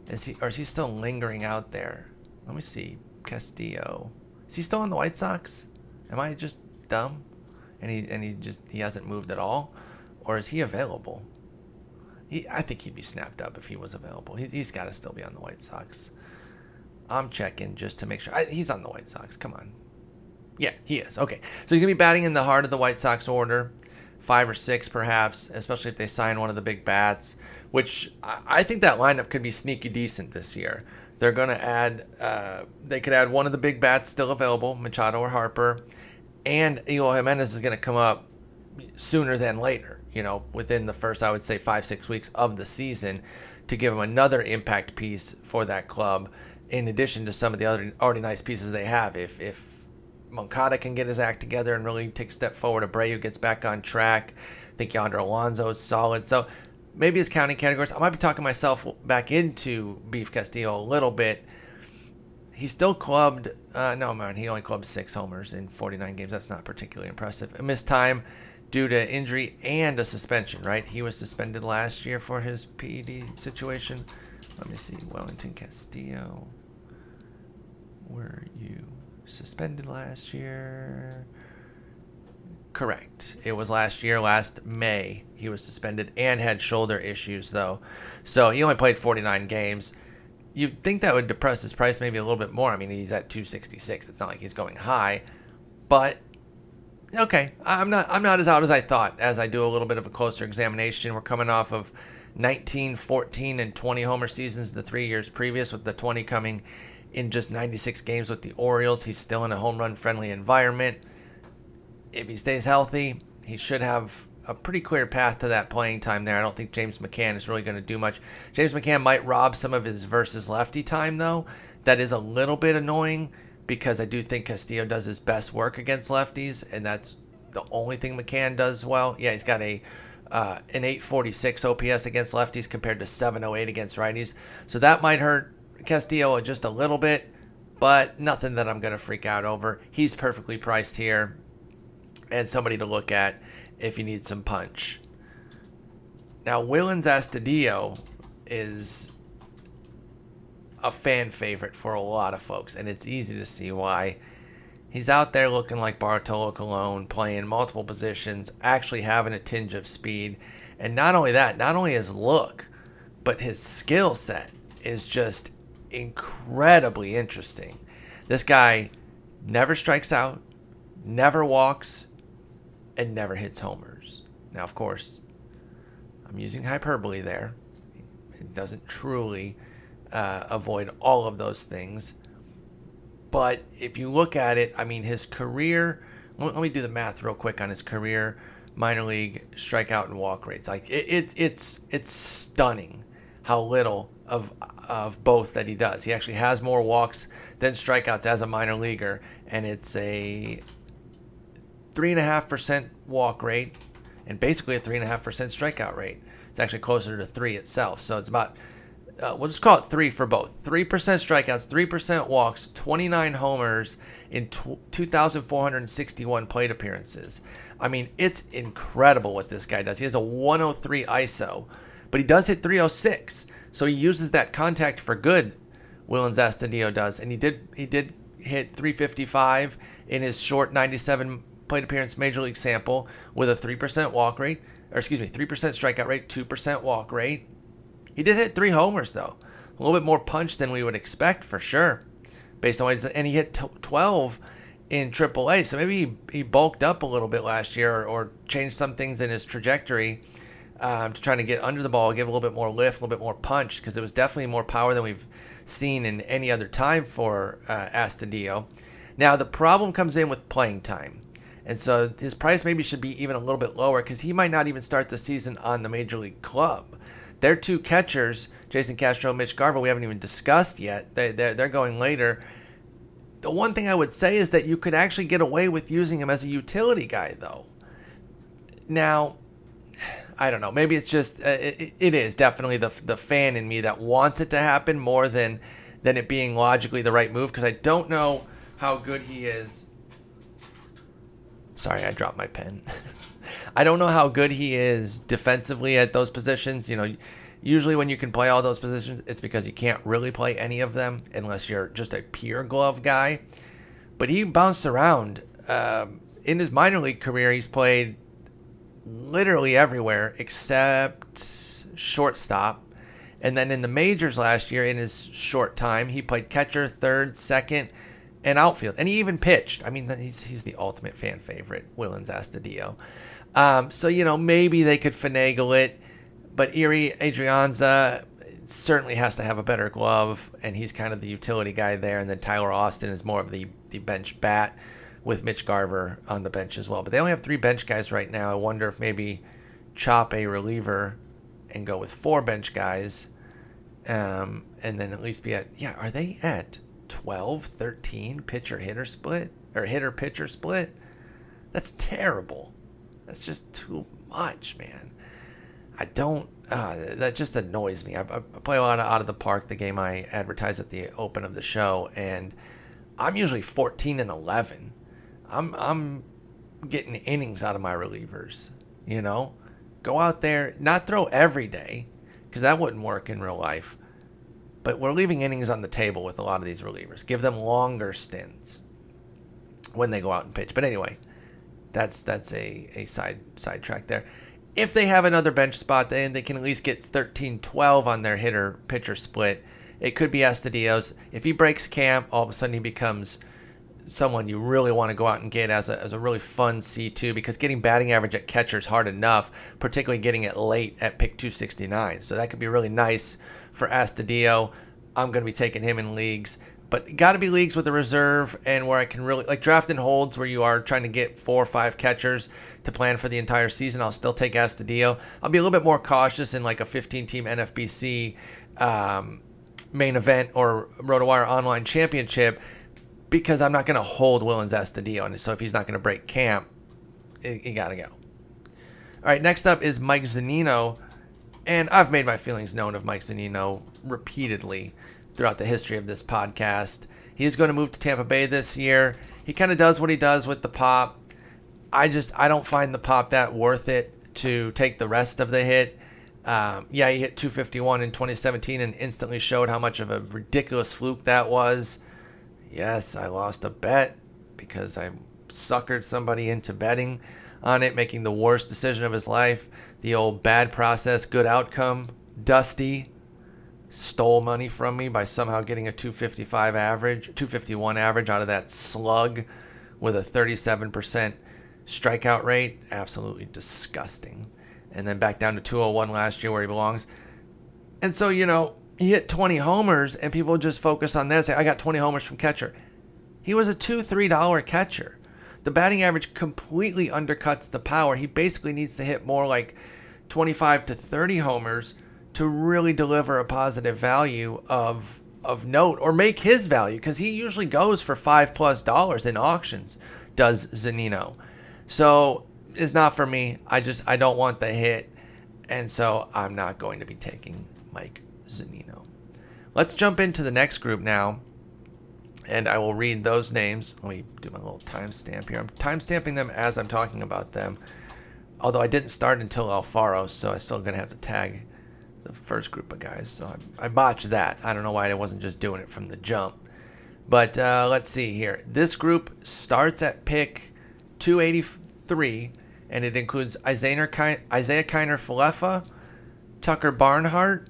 Is he or is he still lingering out there? Let me see. Castillo. Is he still on the White Sox? Am I just dumb? and he and he just he hasn't moved at all. or is he available? He, I think he'd be snapped up if he was available. He's, he's got to still be on the White Sox. I'm checking just to make sure. I, he's on the White Sox. Come on. Yeah, he is. Okay. So he's going to be batting in the heart of the White Sox order, five or six perhaps, especially if they sign one of the big bats, which I, think that lineup could be sneaky decent this year. They're going to add, uh, they could add one of the big bats still available, Machado or Harper, and Eloy Jimenez is going to come up sooner than later, you know, within the first, I would say, five, six weeks of the season to give them another impact piece for that club in addition to some of the other already nice pieces they have. If if Moncada can get his act together and really take a step forward, Abreu gets back on track. I think Yonder Alonso is solid. So maybe his counting categories. I might be talking myself back into Beef Castillo a little bit. He still clubbed. Uh, no, man, he only clubbed six homers in 49 games. That's not particularly impressive. A missed time due to injury and a suspension. Right, he was suspended last year for his PED situation. Let me see, Welington Castillo where are you suspended last year? Correct. It was last year, last May. He was suspended and had shoulder issues, though. So he only played 49 games. You'd think that would depress his price maybe a little bit more. I mean, he's at 266. It's not like he's going high, but okay. I'm not. I'm not as out as I thought. As I do a little bit of a closer examination, we're coming off of 19, 14, and 20 homer seasons the three years previous, with the 20 coming in just 96 games with the Orioles. He's still in a home run friendly environment. If he stays healthy, he should have a pretty clear path to that playing time there. I don't think James McCann is really going to do much. James McCann might rob some of his versus lefty time, though. That is a little bit annoying because I do think Castillo does his best work against lefties, and that's the only thing McCann does well. Yeah, he's got a uh, an 846 OPS against lefties compared to 708 against righties. So that might hurt Castillo just a little bit, but nothing that I'm going to freak out over. He's perfectly priced here and somebody to look at if you need some punch. Now, Willians Astudillo is a fan favorite for a lot of folks, and it's easy to see why. He's out there looking like Bartolo Colon, playing multiple positions, actually having a tinge of speed. And not only that, not only his look, but his skill set is just incredibly interesting. This guy never strikes out, never walks, and never hits homers. Now, of course, I'm using hyperbole there. He doesn't truly uh, avoid all of those things. But if you look at it, I mean, his career, let me do the math real quick on his career minor league strikeout and walk rates. Like it, it it's it's stunning how little of of both that he does. He actually has more walks than strikeouts as a minor leaguer, and it's a three and a half percent walk rate and basically a three and a half percent strikeout rate. It's actually closer to three itself. So it's about uh, we'll just call it three for both. Three percent strikeouts, three percent walks, twenty nine homers in tw- two thousand four hundred sixty one plate appearances. I mean, it's incredible what this guy does. He has a one hundred three ISO, but he does hit three hundred six. So he uses that contact for good. Willians Astudillo does, and he did he did hit 355 in his short 97 plate appearance major league sample with a 3% walk rate, or excuse me, 3% strikeout rate, 2% walk rate. He did hit three homers though, a little bit more punch than we would expect for sure, based on what he's, and he hit 12 in AAA. So maybe he, he bulked up a little bit last year or, or changed some things in his trajectory um, to trying to get under the ball, give a little bit more lift, a little bit more punch, because it was definitely more power than we've seen in any other time for uh, Astudillo. Now, the problem comes in with playing time. And so his price maybe should be even a little bit lower because he might not even start the season on the major league club. Their two catchers, Jason Castro, Mitch Garver, we haven't even discussed yet. They, they're, they're going later. The one thing I would say is that you could actually get away with using him as a utility guy, though. Now, I don't know. Maybe it's just uh, it, it is definitely the the fan in me that wants it to happen more than than it being logically the right move because I don't know how good he is. Sorry, I dropped my pen. I don't know how good he is defensively at those positions. You know, usually when you can play all those positions, it's because you can't really play any of them unless you're just a pure glove guy. But he bounced around. Um, in his minor league career, he's played literally everywhere except shortstop. And then in the majors last year, in his short time, he played catcher, third, second, and outfield. And he even pitched. I mean, he's, he's the ultimate fan favorite, Willians Astudillo. Um, so, you know, maybe they could finagle it. But Ehire Adrianza certainly has to have a better glove, and he's kind of the utility guy there. And then Tyler Austin is more of the, the bench bat with Mitch Garver on the bench as well. But they only have three bench guys right now. I wonder if maybe chop a reliever and go with four bench guys, um, and then at least be at yeah. Are they at 12, 13 pitcher hitter split or hitter pitcher split? That's terrible. That's just too much, man. I don't. Uh, that just annoys me. I, I, play a lot of out of the park, the game I advertise at the open of the show, and I'm usually 14 and 11. I'm I'm getting innings out of my relievers. You know, go out there, not throw every day, because that wouldn't work in real life. But we're leaving innings on the table with a lot of these relievers. Give them longer stints when they go out and pitch. But anyway, that's that's a, a side sidetrack there. If they have another bench spot, then they can at least get 13-12 on their hitter pitcher split. It could be Astudillo's. If he breaks camp, all of a sudden he becomes someone you really want to go out and get as a, as a really fun C2 because getting batting average at catcher is hard enough, particularly getting it late at pick 269. So that could be really nice for Astudillo. I'm going to be taking him in leagues, but got to be leagues with a reserve and where I can really like draft and holds where you are trying to get four or five catchers to plan for the entire season. I'll still take Astudillo. I'll be a little bit more cautious in like a 15 team NFBC um, main event or RotoWire Online Championship because I'm not going to hold Astudillo. And so if he's not going to break camp, you got to go. All right, next up is Mike Zunino. And I've made my feelings known of Mike Zunino repeatedly throughout the history of this podcast. He is going to move to Tampa Bay this year. He kind of does what he does with the pop. I just I don't find the pop that worth it to take the rest of the hit. Um, yeah, he hit 251 in 2017 and instantly showed how much of a ridiculous fluke that was. Yes, I lost a bet because I suckered somebody into betting on it, making the worst decision of his life. The old bad process, good outcome. Dusty stole money from me by somehow getting a 255 average, 251 average out of that slug with a 37% strikeout rate. Absolutely disgusting. And then back down to 201 last year where he belongs. And so, you know, he hit 20 homers, and people just focus on that. Say, I got 20 homers from catcher. He was a two, three dollar catcher. The batting average completely undercuts the power. He basically needs to hit more like 25 to 30 homers to really deliver a positive value of of note or make his value because he usually goes for five plus dollars in auctions. Does Zunino? So it's not for me. I just I don't want the hit, and so I'm not going to be taking Mike Zunino. Let's jump into the next group now, and I will read those names. Let me do my little timestamp here. I'm timestamping them as I'm talking about them, although I didn't start until Alfaro, so I'm still going to have to tag the first group of guys. So I, I, botched that. I don't know why I wasn't just doing it from the jump. But uh, let's see here. This group starts at pick 283, and it includes Isaiah, Kiner Falefa, Tucker Barnhart,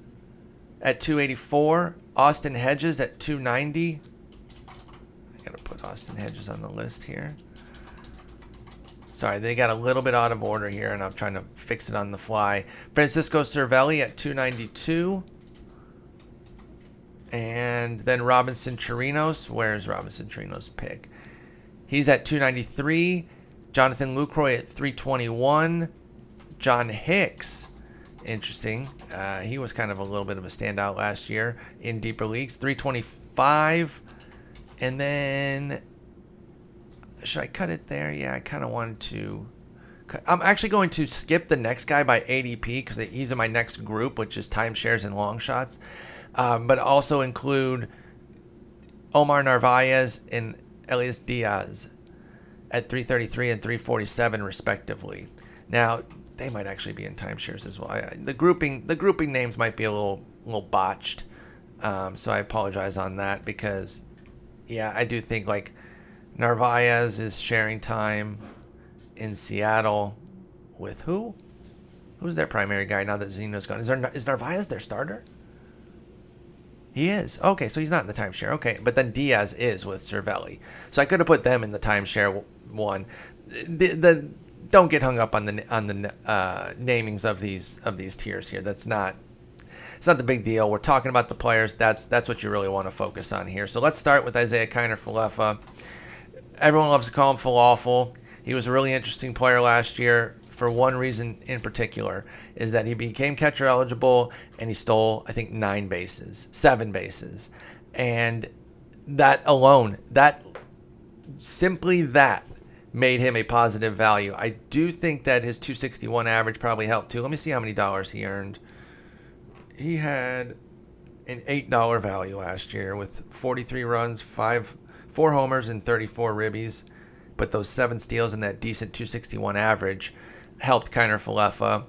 at 284. Austin Hedges at 290. I gotta put Austin Hedges on the list here. Sorry, they got a little bit out of order here, and I'm trying to fix it on the fly. Francisco Cervelli at 292. And then Robinson Chirinos. Where's Robinson Chirinos' pick? He's at 293. Jonathan Lucroy at 321. John Hicks interesting. Uh, he was kind of a little bit of a standout last year in deeper leagues. 325. And then, should I cut it there? Yeah, I kind of wanted to. Cut. I'm actually going to skip the next guy by ADP because he's in my next group, which is timeshares and long shots. Um, but also include Omar Narvaez and Elias Diaz at 333 and 347 respectively. Now, they might actually be in timeshares as well. I, the grouping the grouping names might be a little little botched, um, so I apologize on that because, yeah, I do think like Narvaez is sharing time in Seattle with who? Who's their primary guy now that Zeno's gone? Is there is Narvaez their starter? He is. Okay, so he's not in the timeshare. Okay, but then Diaz is with Cervelli. So I could have put them in the timeshare one. The, the don't get hung up on the on the uh, namings of these of these tiers here. That's not it's not the big deal. We're talking about the players. That's that's what you really want to focus on here. So let's start with Isaiah Kiner Falefa. Everyone loves to call him Falafel. He was a really interesting player last year for one reason in particular is that he became catcher eligible and he stole I think nine bases, seven bases, and that alone, that simply that made him a positive value. I do think that his 261 average probably helped too. Let me see how many dollars he earned. He had an eight dollar value last year with 43 runs, five, four homers, and 34 ribbies. But those seven steals and that decent 261 average helped Kiner Falefa.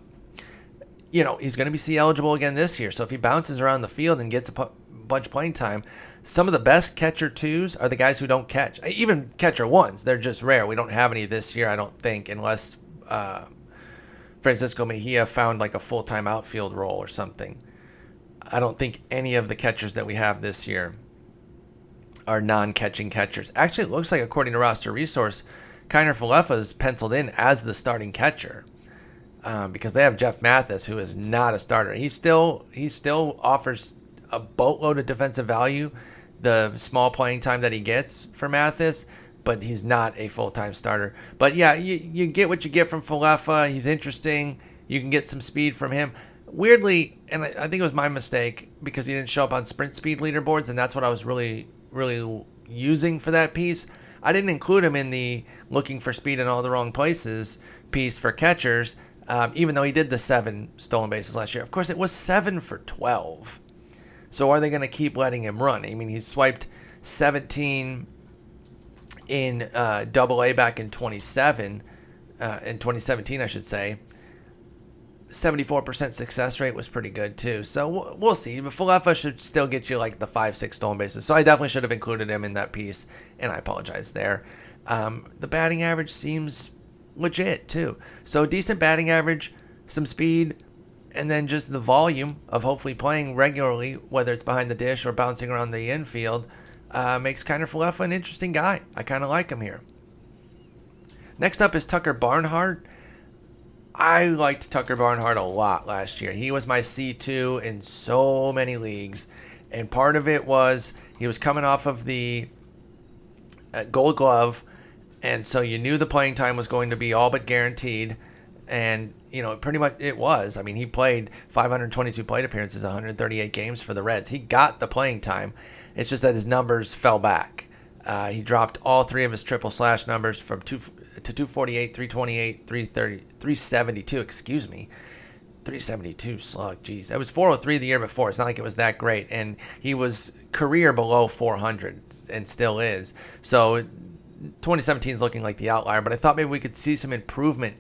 You know, he's going to be C eligible again this year. So if he bounces around the field and gets a bunch playing time, some of the best catcher twos are the guys who don't catch. Even catcher ones, they're just rare. We don't have any this year, I don't think, unless uh, Francisco Mejia found like a full time outfield role or something. I don't think any of the catchers that we have this year are non catching catchers. Actually, it looks like, according to Roster Resource, Kiner Falefa is penciled in as the starting catcher. Um, because they have Jeff Mathis, who is not a starter. He still he still offers a boatload of defensive value the small playing time that he gets for Mathis, but he's not a full time starter. But yeah, you, you get what you get from Falefa. He's interesting. You can get some speed from him. Weirdly, and I, I think it was my mistake because he didn't show up on sprint speed leaderboards, and that's what I was really, really using for that piece. I didn't include him in the looking for speed in all the wrong places piece for catchers, um, even though he did the seven stolen bases last year. Of course, it was seven for 12. So are they going to keep letting him run? I mean, he swiped 17 in uh, Double A back in 27, uh, in 2017, I should say. 74% success rate was pretty good too. So we'll see. But Falefa should still get you like the five, six stolen bases. So I definitely should have included him in that piece, and I apologize there. Um, the batting average seems legit too. So decent batting average, some speed, and then just the volume of hopefully playing regularly, whether it's behind the dish or bouncing around the infield, uh, makes Kiner Falefa an interesting guy. I kind of like him here. Next up is Tucker Barnhart. I liked Tucker Barnhart a lot last year. He was my C2 in so many leagues. And part of it was he was coming off of the uh, gold glove. And so you knew the playing time was going to be all but guaranteed. And you know, pretty much it was. I mean, he played 522 plate appearances, 138 games for the Reds. He got the playing time. It's just that his numbers fell back. Uh, he dropped all three of his triple slash numbers from two to 248, 328, 330, 372. Excuse me. 372 slug. Jeez, that was 403 the year before. It's not like it was that great, and he was career below 400 and still is. So 2017 is looking like the outlier, but I thought maybe we could see some improvement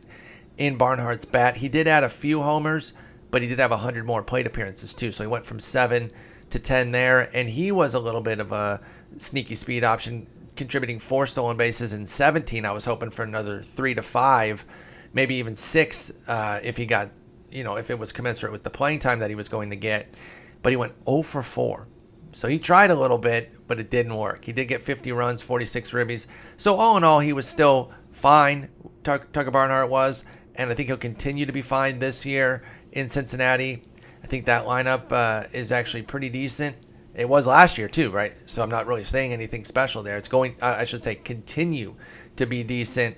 in Barnhart's bat. He did add a few homers, but he did have 100 more plate appearances too. So he went from 7 to 10 there, and he was a little bit of a sneaky speed option, contributing four stolen bases in 17. I was hoping for another 3 to 5, maybe even 6 uh, if he got, you know, if it was commensurate with the playing time that he was going to get. But he went 0 for 4. So he tried a little bit, but it didn't work. He did get 50 runs, 46 ribbies. So all in all, he was still fine. Tucker Barnhart was and I think he'll continue to be fine this year in Cincinnati. I think that lineup uh, is actually pretty decent. It was last year too, right? So I'm not really saying anything special there. It's going, uh, I should say, continue to be decent.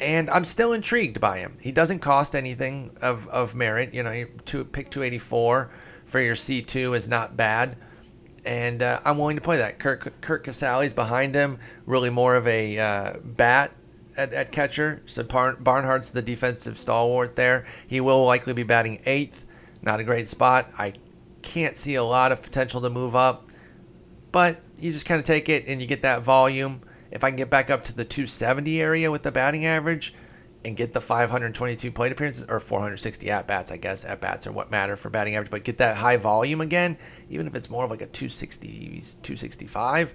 And I'm still intrigued by him. He doesn't cost anything of, of merit. You know, pick 284 for your C2 is not bad. And uh, I'm willing to play that. Curt, Casali's behind him, really more of a uh, bat at, at catcher. So Barnhart's the defensive stalwart there. He will likely be batting eighth. Not a great spot. I can't see a lot of potential to move up, but you just kind of take it and you get that volume. If I can get back up to the 270 area with the batting average and get the 522 plate appearances or 460 at bats, I guess at bats are what matter for batting average, but get that high volume again, even if it's more of like a 260, 265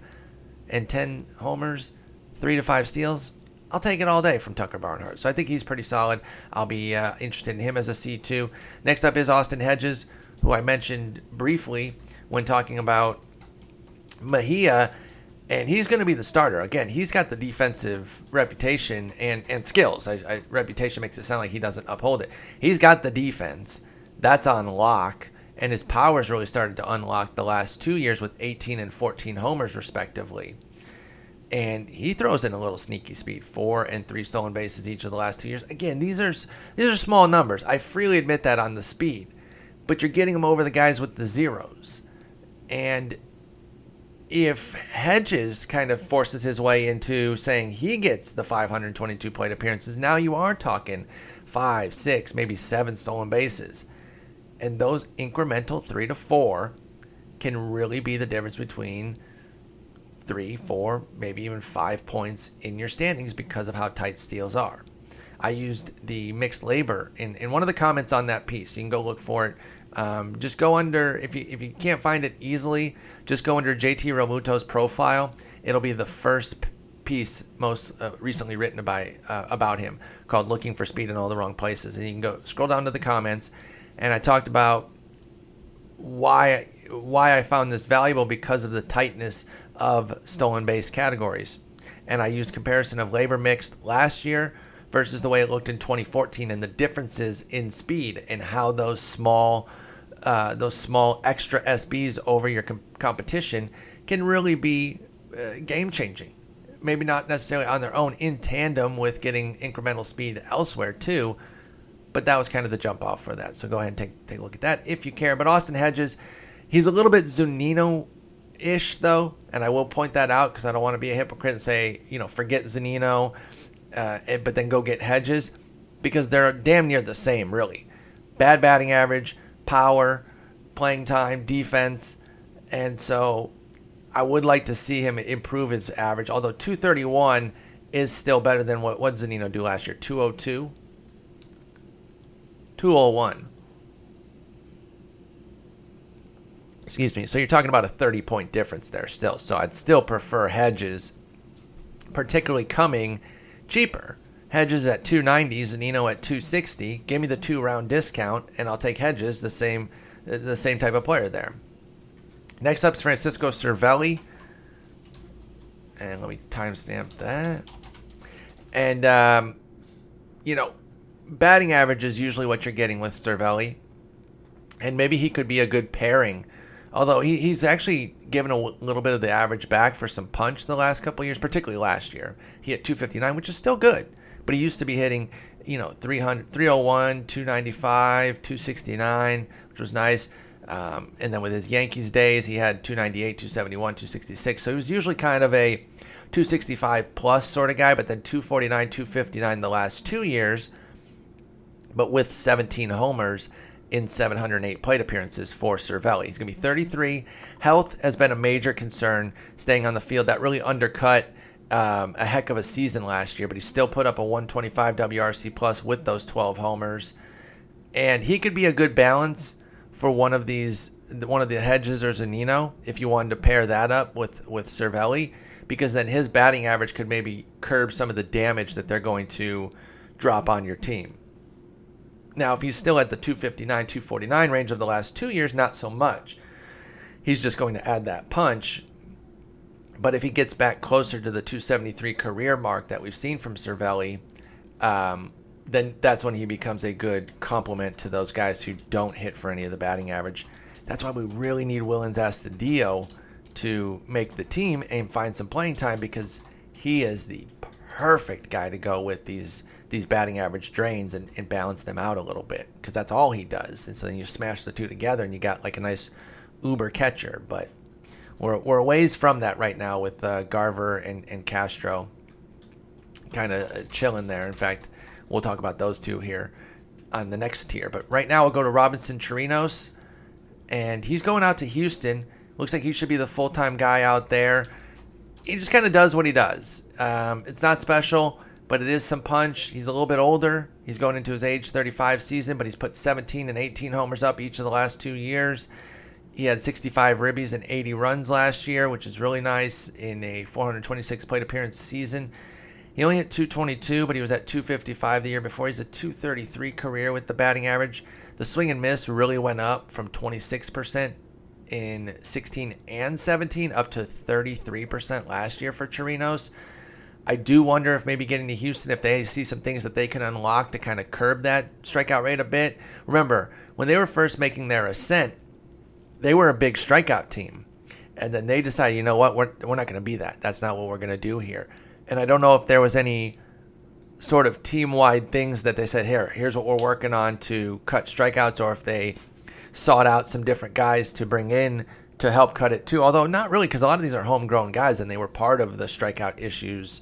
and 10 homers, three to five steals, I'll take it all day from Tucker Barnhart. So I think he's pretty solid. I'll be uh, interested in him as a C2. Next up is Austin Hedges, who I mentioned briefly when talking about Mejia, and he's going to be the starter. Again, he's got the defensive reputation and, and skills. I, I, reputation makes it sound like he doesn't uphold it. He's got the defense. That's on lock and his powers really started to unlock the last two years with 18 and 14 homers respectively. And he throws in a little sneaky speed, four and three stolen bases each of the last two years. Again, these are these are small numbers. I freely admit that on the speed, but you're getting him over the guys with the zeros. And if Hedges kind of forces his way into saying he gets the 522 plate appearances, now you are talking five, six, maybe seven stolen bases. And those incremental three to four can really be the difference between three, four, maybe even five points in your standings because of how tight steals are. I used the mixed LABR in, in one of the comments on that piece. You can go look for it. Um, just go under if you if you can't find it easily, just go under JT Realmuto's profile. It'll be the first piece most uh, recently written by uh, about him called "Looking for Speed in All the Wrong Places," and you can go scroll down to the comments and I talked about why why I found this valuable because of the tightness of stolen base categories. And I used comparison of LABR mixed last year versus the way it looked in 2014 and the differences in speed and how those small uh, those small extra SBs over your com- competition can really be uh, game changing. Maybe not necessarily on their own, in tandem with getting incremental speed elsewhere too but that was kind of the jump off for that. So go ahead and take take a look at that if you care. But Austin Hedges, he's a little bit Zunino ish though, and I will point that out because I don't want to be a hypocrite and say you know forget Zunino, uh, but then go get Hedges because they're damn near the same really. Bad batting average, power, playing time, defense, and so I would like to see him improve his average. Although 231 is still better than what what Zunino do last year, 202 201. Excuse me. So you're talking about a 30 point difference there still. So I'd still prefer Hedges, particularly coming cheaper. Hedges at 290, Zunino at 260. Give me the two round discount, and I'll take Hedges, the same, the same type of player there. Next up is Francisco Cervelli, and let me timestamp that. And um, you know, batting average is usually what you're getting with Cervelli, and maybe he could be a good pairing. Although he, he's actually given a w- little bit of the average back for some punch the last couple years, particularly last year. He hit 259, which is still good, but he used to be hitting, you know, 300, 301, 295, 269, which was nice. Um, and then with his Yankees days, he had 298, 271, 266. So he was usually kind of a 265 plus sort of guy, but then 249, 259 the last two years but with 17 homers in 708 plate appearances for Cervelli. He's going to be 33. Health has been a major concern staying on the field. That really undercut um, a heck of a season last year, but he still put up a 125 WRC plus with those 12 homers. And he could be a good balance for one of these, one of the Hedges or Zunino, if you wanted to pair that up with with Cervelli, because then his batting average could maybe curb some of the damage that they're going to drop on your team. Now, if he's still at the 259, 249 range of the last two years, not so much. He's just going to add that punch. But if he gets back closer to the 273 career mark that we've seen from Cervelli, um, then that's when he becomes a good complement to those guys who don't hit for any of the batting average. That's why we really need Willians Astudillo to make the team and find some playing time because he is the perfect guy to go with these these batting average drains and, and balance them out a little bit because that's all he does. And so then you smash the two together and you got like a nice uber catcher. But we're, we're a ways from that right now with uh, Garver and, and Castro kind of uh, chilling there. In fact, we'll talk about those two here on the next tier. But right now we'll go to Robinson Chirinos, and he's going out to Houston. Looks like he should be the full time guy out there. He just kind of does what he does. Um, it's not special but it is some punch. He's a little bit older. He's going into his age 35 season, but he's put 17 and 18 homers up each of the last two years. He had 65 ribbies and 80 runs last year, which is really nice in a 426 plate appearance season. He only hit 222, but he was at 255 the year before. He's a 233 career with the batting average. The swing and miss really went up from 26% in 16 and 17 up to 33% last year for Chirinos. I do wonder if maybe getting to Houston, if they see some things that they can unlock to kind of curb that strikeout rate a bit. Remember, when they were first making their ascent, they were a big strikeout team. And then they decided, you know what, we're, we're not going to be that. That's not what we're going to do here. And I don't know if there was any sort of team wide things that they said, here, here's what we're working on to cut strikeouts, or if they sought out some different guys to bring in to help cut it too. Although not really, because a lot of these are homegrown guys and they were part of the strikeout issues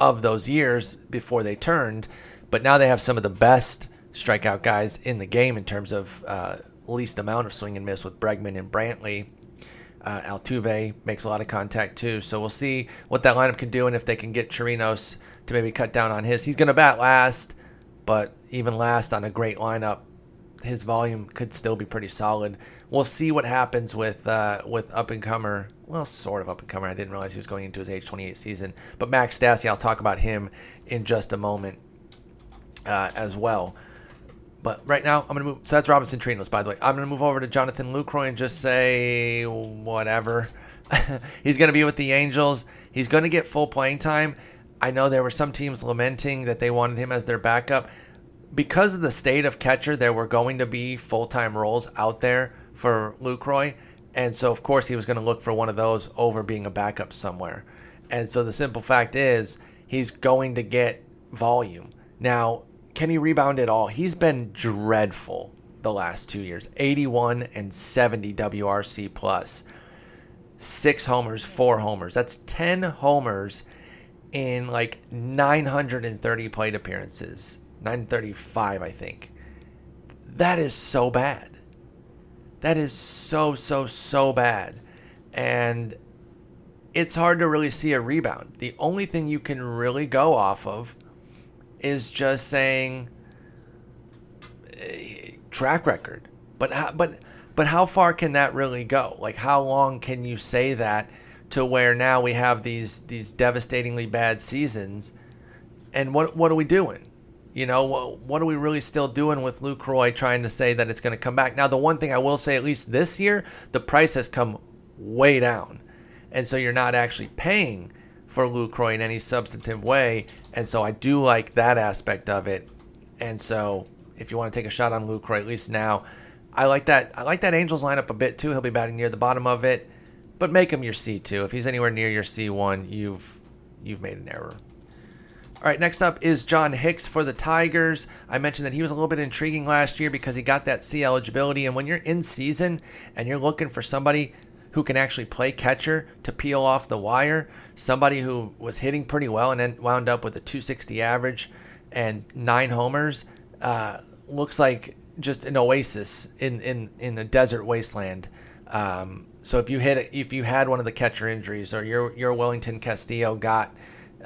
of those years before they turned. But now they have some of the best strikeout guys in the game in terms of uh, least amount of swing and miss with Bregman and Brantley. Uh, Altuve makes a lot of contact too, so we'll see what that lineup can do and if they can get Chirinos to maybe cut down on his. He's going to bat last, but even last on a great lineup, his volume could still be pretty solid. We'll see what happens with uh, with up and comer. Well, sort of up and coming. I didn't realize he was going into his age 28 season, but Max Stassi. I'll talk about him in just a moment uh, as well. But right now, I'm going to move. So that's Robinson Chirinos, by the way. I'm going to move over to Jonathan Lucroy and just say whatever. He's going to be with the Angels. He's going to get full playing time. I know there were some teams lamenting that they wanted him as their backup. Because of the state of catcher, there were going to be full time roles out there for Lucroy. And so, of course, he was going to look for one of those over being a backup somewhere. And so the simple fact is, he's going to get volume. Now, can he rebound at all? He's been dreadful the last two years 81 and 70 WRC plus. Six homers, four homers. That's 10 homers in like 930 plate appearances. 935, I think. That is so bad. That is so, so, so bad. And it's hard to really see a rebound. The only thing you can really go off of is just saying uh, track record. But how, but but how far can that really go? Like how long can you say that to where now we have these these devastatingly bad seasons? And what what are we doing? You know, what, are we really still doing with Lucroy trying to say that it's going to come back? Now, the one thing I will say, at least this year, the price has come way down. And so you're not actually paying for Lucroy in any substantive way. And so I do like that aspect of it. And so if you want to take a shot on Lucroy, at least now, I like that. I like that Angels lineup a bit too. He'll be batting near the bottom of it, but make him your C two. If he's anywhere near your C one, you've you've made an error. All right, next up is John Hicks for the Tigers. I mentioned that he was a little bit intriguing last year because he got that C eligibility. And when you're in season and you're looking for somebody who can actually play catcher to peel off the wire, somebody who was hitting pretty well and then wound up with a 260 average and nine homers. Uh, looks like just an oasis in in in a desert wasteland. Um, so if you hit if you had one of the catcher injuries or your your Welington Castillo got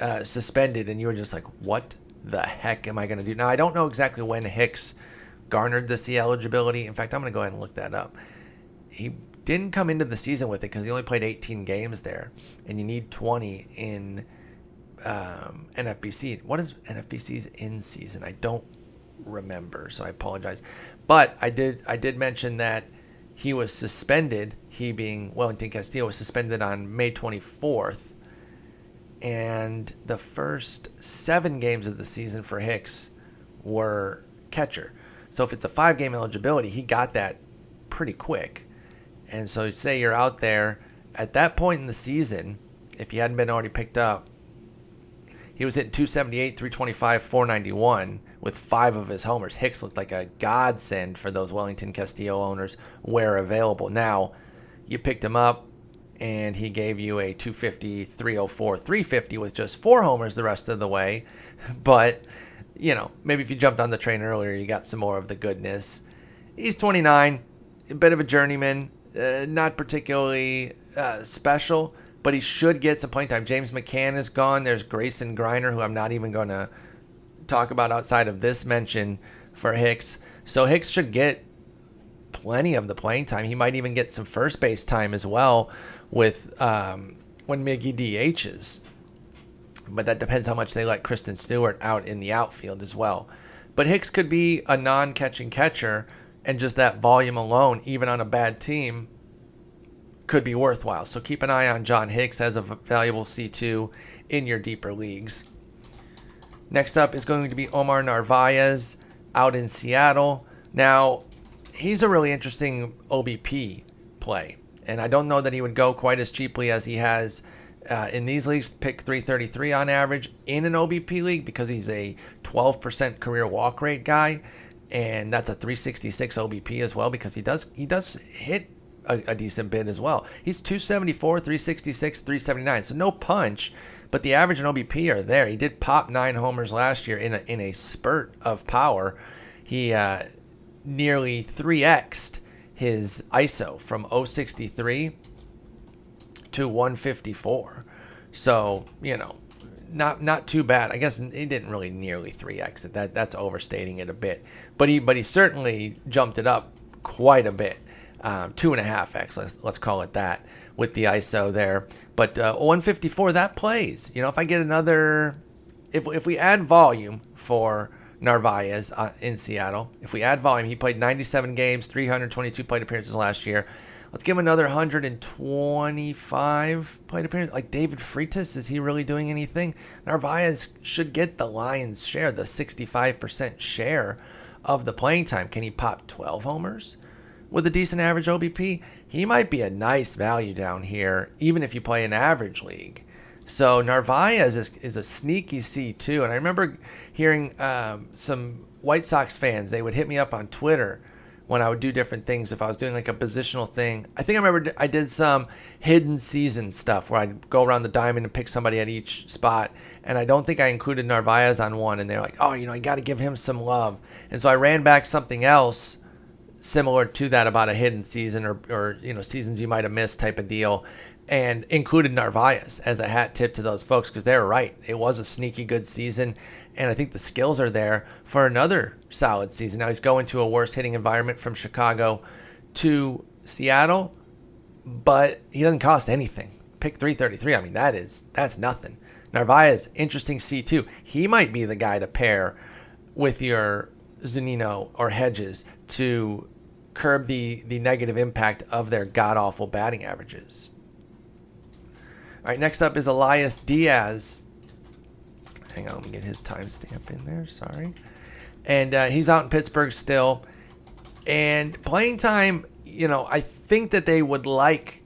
uh, suspended and you were just like, what the heck am I going to do? Now I don't know exactly when Hicks garnered the C eligibility. In fact, I'm going to go ahead and look that up. He didn't come into the season with it because he only played 18 games there, and you need 20 in um, NFBC. What is NFBC's in season? I don't remember, so I apologize. But I did I did mention that he was suspended. He being Welington Castillo was suspended on May 24th, and the first seven games of the season for Hicks were catcher. So if it's a five game eligibility, he got that pretty quick. And so, say you're out there at that point in the season, if you hadn't been already picked up, he was hitting 278, 325, 491 with five of his homers. Hicks looked like a godsend for those Welington Castillo owners where available. Now, you picked him up and he gave you a 250, 304, 350 with just four homers the rest of the way. But, you know, maybe if you jumped on the train earlier, you got some more of the goodness. He's 29, a bit of a journeyman uh, not particularly uh, special, but he should get some playing time. James McCann is gone. There's Grayson Greiner, who I'm not even going to talk about outside of this mention for Hicks. So Hicks should get plenty of the playing time. He might even get some first base time as well with um, when Miggy DHs. but that depends how much they let Christin Stewart out in the outfield as well. But Hicks could be a non catching catcher, and just that volume alone, even on a bad team, could be worthwhile. So keep an eye on John Hicks as a valuable C2 in your deeper leagues. Next up is going to be Omar Narvaez out in Seattle. Now, he's a really interesting OBP play, and I don't know that he would go quite as cheaply as he has uh, in these leagues. Pick 333 on average in an OBP league because he's a 12% career walk rate guy, and that's a 366 OBP as well because he does he does hit a, a decent bit as well. He's 274, 366, 379, so no punch but the average and OBP are there. He did pop nine homers last year in a, in a spurt of power. He uh, nearly 3x'd his ISO from 063 to 154. So, you know, not not too bad. I guess he didn't really nearly 3x it. That that's overstating it a bit. But he but he certainly jumped it up quite a bit. Um, two and a half x. Let's let's call it that with the ISO there. But uh, 154 that plays. You know, if I get another, if if we add volume for Narvaez uh, in Seattle, if we add volume, he played 97 games, 322 plate appearances last year. Let's give him another 125 plate appearances. Like David Freitas, is he really doing anything? Narvaez should get the Lions' share, the 65% share of the playing time. Can he pop 12 homers with a decent average OBP? he might be a nice value down here, even if you play an average league. So Narvaez is, is a sneaky C2. And I remember hearing um, some White Sox fans, they would hit me up on Twitter when I would do different things. If I was doing like a positional thing, I think I remember I did some hidden season stuff where I'd go around the diamond and pick somebody at each spot. And I don't think I included Narvaez on one. And they're like, oh, you know, you got to give him some love. And so I ran back something else similar to that about a hidden season or, or you know seasons you might have missed type of deal and included Narvaez as a hat tip to those folks because they're right. It was a sneaky good season, and I think the skills are there for another solid season. Now he's going to a worse hitting environment from Chicago to Seattle, but he doesn't cost anything. Pick 333. I mean, that is that's nothing. Narvaez, interesting C2. He might be the guy to pair with your Zunino or Hedges to curb the, the negative impact of their god awful batting averages. All right, next up is Elias Diaz. Hang on, let me get his timestamp in there. Sorry. And uh, he's out in Pittsburgh still. And playing time, you know, I think that they would like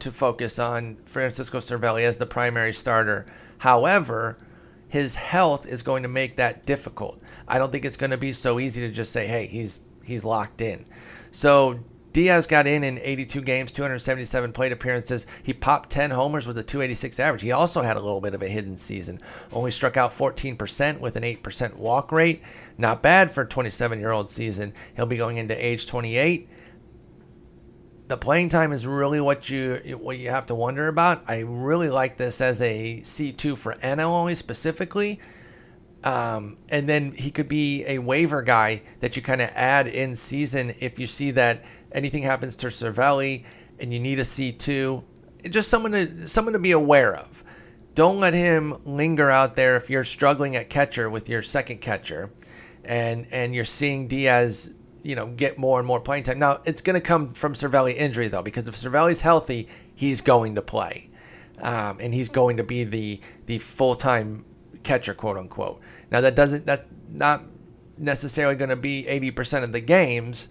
to focus on Francisco Cervelli as the primary starter. However, his health is going to make that difficult. I don't think it's going to be so easy to just say, hey, he's he's locked in. So Diaz got in in 82 games, 277 plate appearances. He popped 10 homers with a 286 average. He also had a little bit of a hidden season. Only struck out 14% with an 8% walk rate. Not bad for a 27 year old season. He'll be going into age 28 the playing time is really what you what you have to wonder about. I really like this as a C2 for NL specifically. Um, and then he could be a waiver guy that you kind of add in season if you see that anything happens to Cervelli and you need a C2. Just someone to someone to be aware of. Don't let him linger out there if you're struggling at catcher with your second catcher and and you're seeing Diaz you know, get more and more playing time. Now, it's going to come from Cervelli injury, though, because if Cervelli's healthy, he's going to play. Um, and he's going to be the the full time catcher, quote unquote. Now, that doesn't, that's not necessarily going to be 80% of the games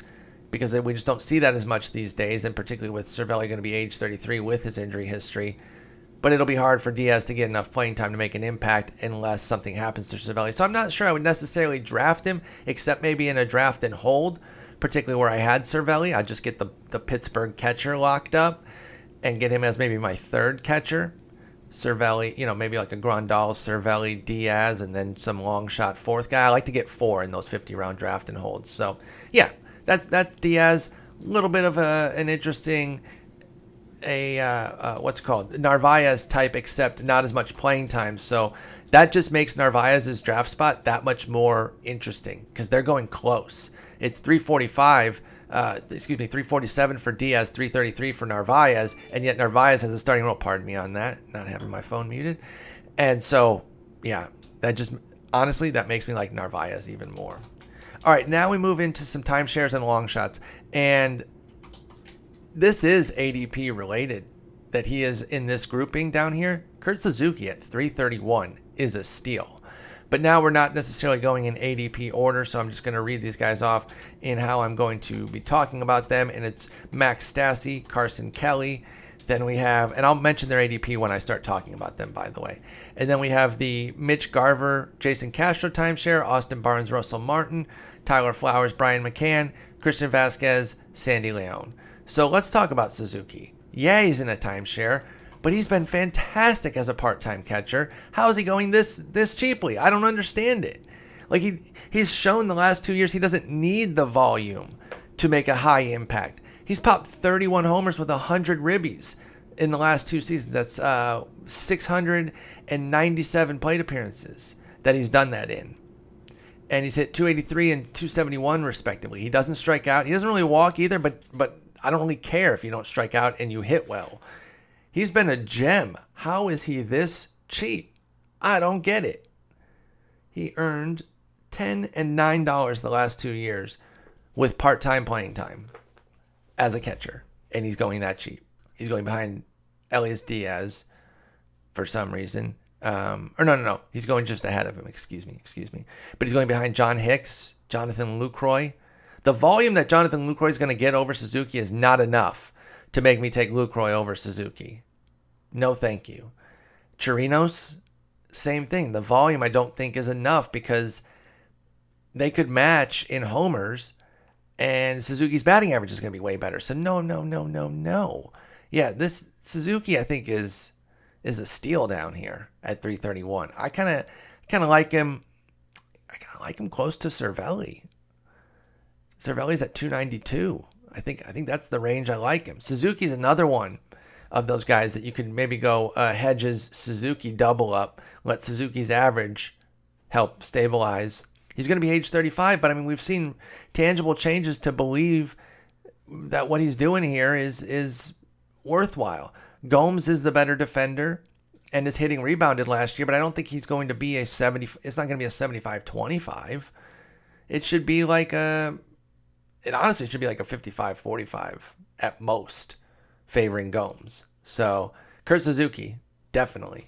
because we just don't see that as much these days, and particularly with Cervelli going to be age 33 with his injury history but it'll be hard for Diaz to get enough playing time to make an impact unless something happens to Cervelli. So I'm not sure I would necessarily draft him, except maybe in a draft and hold, particularly where I had Cervelli. I'd just get the, the Pittsburgh catcher locked up and get him as maybe my third catcher. Cervelli, you know, maybe like a Grandal, Cervelli, Diaz, and then some long shot fourth guy. I like to get four in those 50 round draft and holds. So, yeah, that's that's Diaz. A little bit of a, an interesting a uh, uh, what's called Narvaez type, except not as much playing time. So that just makes Narvaez's draft spot that much more interesting because they're going close. It's 345. Uh, excuse me, 347 for Diaz, 333 for Narvaez, and yet Narvaez has a starting role. Pardon me on that, not having my phone muted. And so yeah, that just honestly that makes me like Narvaez even more. All right, now we move into some timeshares and long shots, and this is ADP related that he is in this grouping down here. Kurt Suzuki at 331 is a steal. But now we're not necessarily going in ADP order, so I'm just going to read these guys off in how I'm going to be talking about them. And it's Max Stassi, Carson Kelly. Then we have, and I'll mention their ADP when I start talking about them, by the way. And then we have the Mitch Garver, Jason Castro timeshare, Austin Barnes, Russell Martin, Tyler Flowers, Brian McCann, Christian Vasquez, Sandy Leon. So let's talk about Suzuki. Yeah, he's in a timeshare, but he's been fantastic as a part-time catcher. How is he going this this cheaply? I don't understand it. Like he he's shown the last 2 years he doesn't need the volume to make a high impact. He's popped 31 homers with 100 ribbies in the last two seasons. That's uh, 697 plate appearances that he's done that in. And he's hit 283 and 271 respectively. He doesn't strike out. He doesn't really walk either, but but I don't really care if you don't strike out and you hit well. He's been a gem. How is he this cheap? I don't get it. He earned 10 and $9 the last 2 years with part-time playing time as a catcher and he's going that cheap. He's going behind Elias Diaz for some reason. Um, or no, no, no. He's going just ahead of him. Excuse me, excuse me. But he's going behind John Hicks, Jonathan Lucroy, the volume that Jonathan Lucroy is going to get over Suzuki is not enough to make me take Lucroy over Suzuki. No, thank you. Chirinos, same thing. The volume I don't think is enough because they could match in homers and Suzuki's batting average is going to be way better. So no, no, no, no, no. Yeah, this Suzuki I think is is a steal down here at 331. I kind of kind of like him I kind of like him close to Cervelli. Cervelli's at 292. I think I think that's the range I like him. Suzuki's another one of those guys that you could maybe go uh, hedges Suzuki double up, let Suzuki's average help stabilize. He's going to be age 35, but I mean we've seen tangible changes to believe that what he's doing here is is worthwhile. Gomes is the better defender and his hitting rebounded last year, but I don't think he's going to be a 70 it's not going to be a 75 25. It should be like a it honestly should be like a 55 45 at most, favoring Gomes. So, Kurt Suzuki, definitely.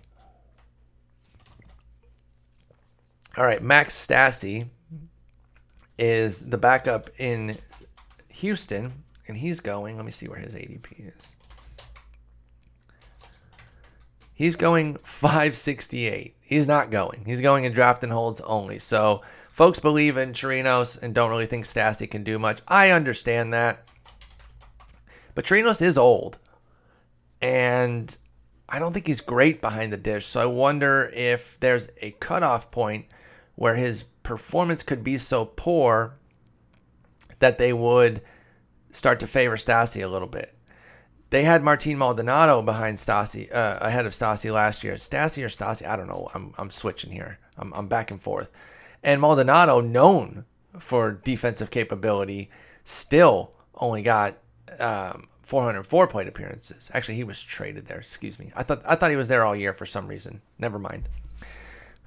All right, Max Stassi is the backup in Houston, and he's going. Let me see where his ADP is. He's going 568. He's not going. He's going in draft and holds only. So folks believe in Chirinos and don't really think Stassi can do much. I understand that. But Chirinos is old. And I don't think he's great behind the dish. So I wonder if there's a cutoff point where his performance could be so poor that they would start to favor Stassi a little bit. They had Martin Maldonado behind Stassi, uh, ahead of Stassi last year. Stassi or Stassi, I don't know. I'm, I'm switching here. I'm, I'm back and forth. And Maldonado, known for defensive capability, still only got um, 404 plate appearances. Actually, he was traded there. Excuse me. I thought I thought he was there all year for some reason. Never mind.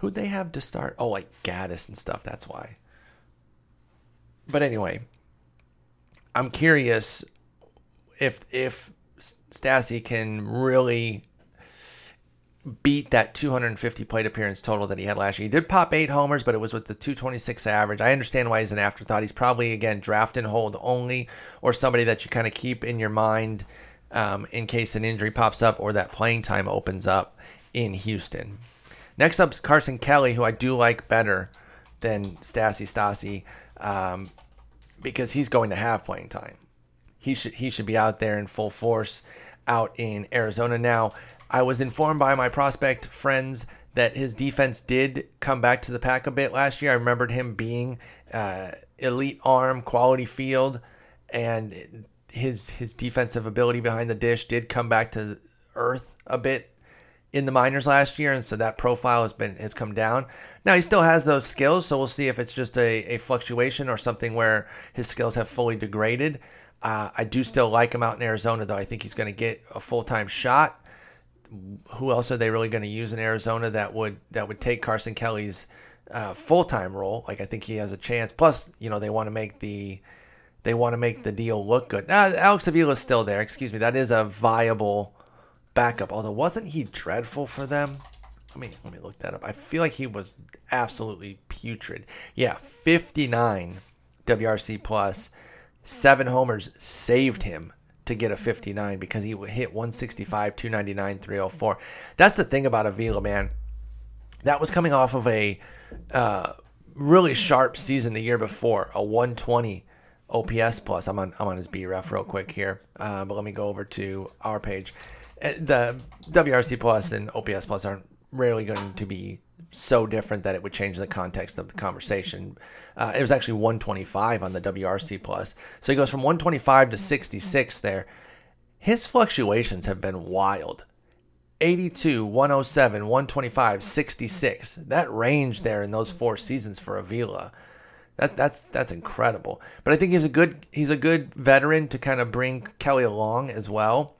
Who'd they have to start? Oh, like Gattis and stuff. That's why. But anyway, I'm curious if if Stassi can really beat that 250 plate appearance total that he had last year. He did pop eight homers, but it was with the 226 average. I understand why he's an afterthought. He's probably again draft and hold only, or somebody that you kind of keep in your mind um, in case an injury pops up or that playing time opens up in Houston. Next up, is Carson Kelly, who I do like better than Stassi Stassi um, because he's going to have playing time. He should he should be out there in full force out in Arizona now. I was informed by my prospect friends that his defense did come back to the pack a bit last year. I remembered him being uh, elite arm, quality field, and his his defensive ability behind the dish did come back to earth a bit in the minors last year, and so that profile has been has come down. Now he still has those skills, so we'll see if it's just a, a fluctuation or something where his skills have fully degraded. Uh, I do still like him out in Arizona, though. I think he's going to get a full time shot who else are they really going to use in Arizona that would that would take Carson Kelly's uh, full time role? Like I think he has a chance. Plus, you know, they want to make the they want to make the deal look good. Alex Avila is still there. Excuse me. That is a viable backup. Although wasn't he dreadful for them? Let me let me look that up. I feel like he was absolutely putrid. Yeah, 59 WRC plus, seven homers saved him to get a 59 because he hit 165, 299, 304. That's the thing about Avila, man. That was coming off of a uh, really sharp season the year before, a 120 OPS plus. I'm on I'm on his BREF real quick here, uh, but let me go over to our page. Uh, the WRC plus and OPS plus aren't rarely going to be so different that it would change the context of the conversation. Uh, it was actually 125 on the WRC plus, so he goes from 125 to 66 there. His fluctuations have been wild. 82, 107, 125, 66. That range there in those four seasons for Avila. That, that's that's incredible. But I think he's a good he's a good veteran to kind of bring Kelly along as well.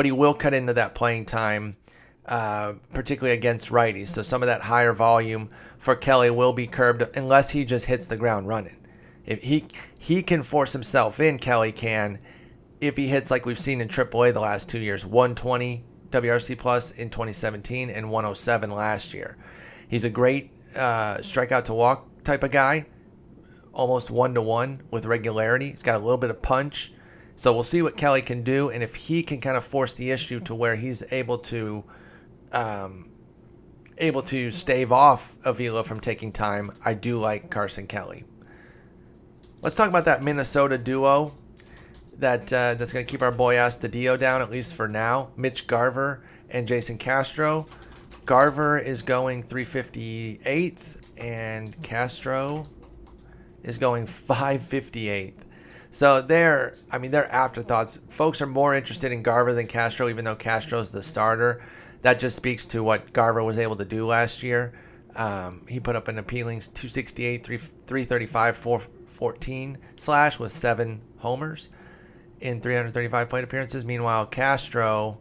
But he will cut into that playing time uh, particularly against righties. So some of that higher volume for Kelly will be curbed unless he just hits the ground running. If he he can force himself in, Kelly can. If he hits like we've seen in AAA the last two years, 120 WRC plus in 2017 and 107 last year. He's a great uh, strikeout to walk type of guy, almost one to one with regularity. He's got a little bit of punch. So we'll see what Kelly can do, and if he can kind of force the issue to where he's able to um, able to stave off Avila from taking time, I do like Carson Kelly. Let's talk about that Minnesota duo that uh, that's going to keep our boy Astudillo down at least for now. Mitch Garver and Jason Castro. Garver is going 358th, and Castro is going 558th. So they're, I mean, they're afterthoughts. Folks are more interested in Garver than Castro, even though Castro's the starter that just speaks to what Garver was able to do last year. Um, he put up an appealing 268, 3, 335, 414 slash with seven homers in 335 plate appearances. Meanwhile, Castro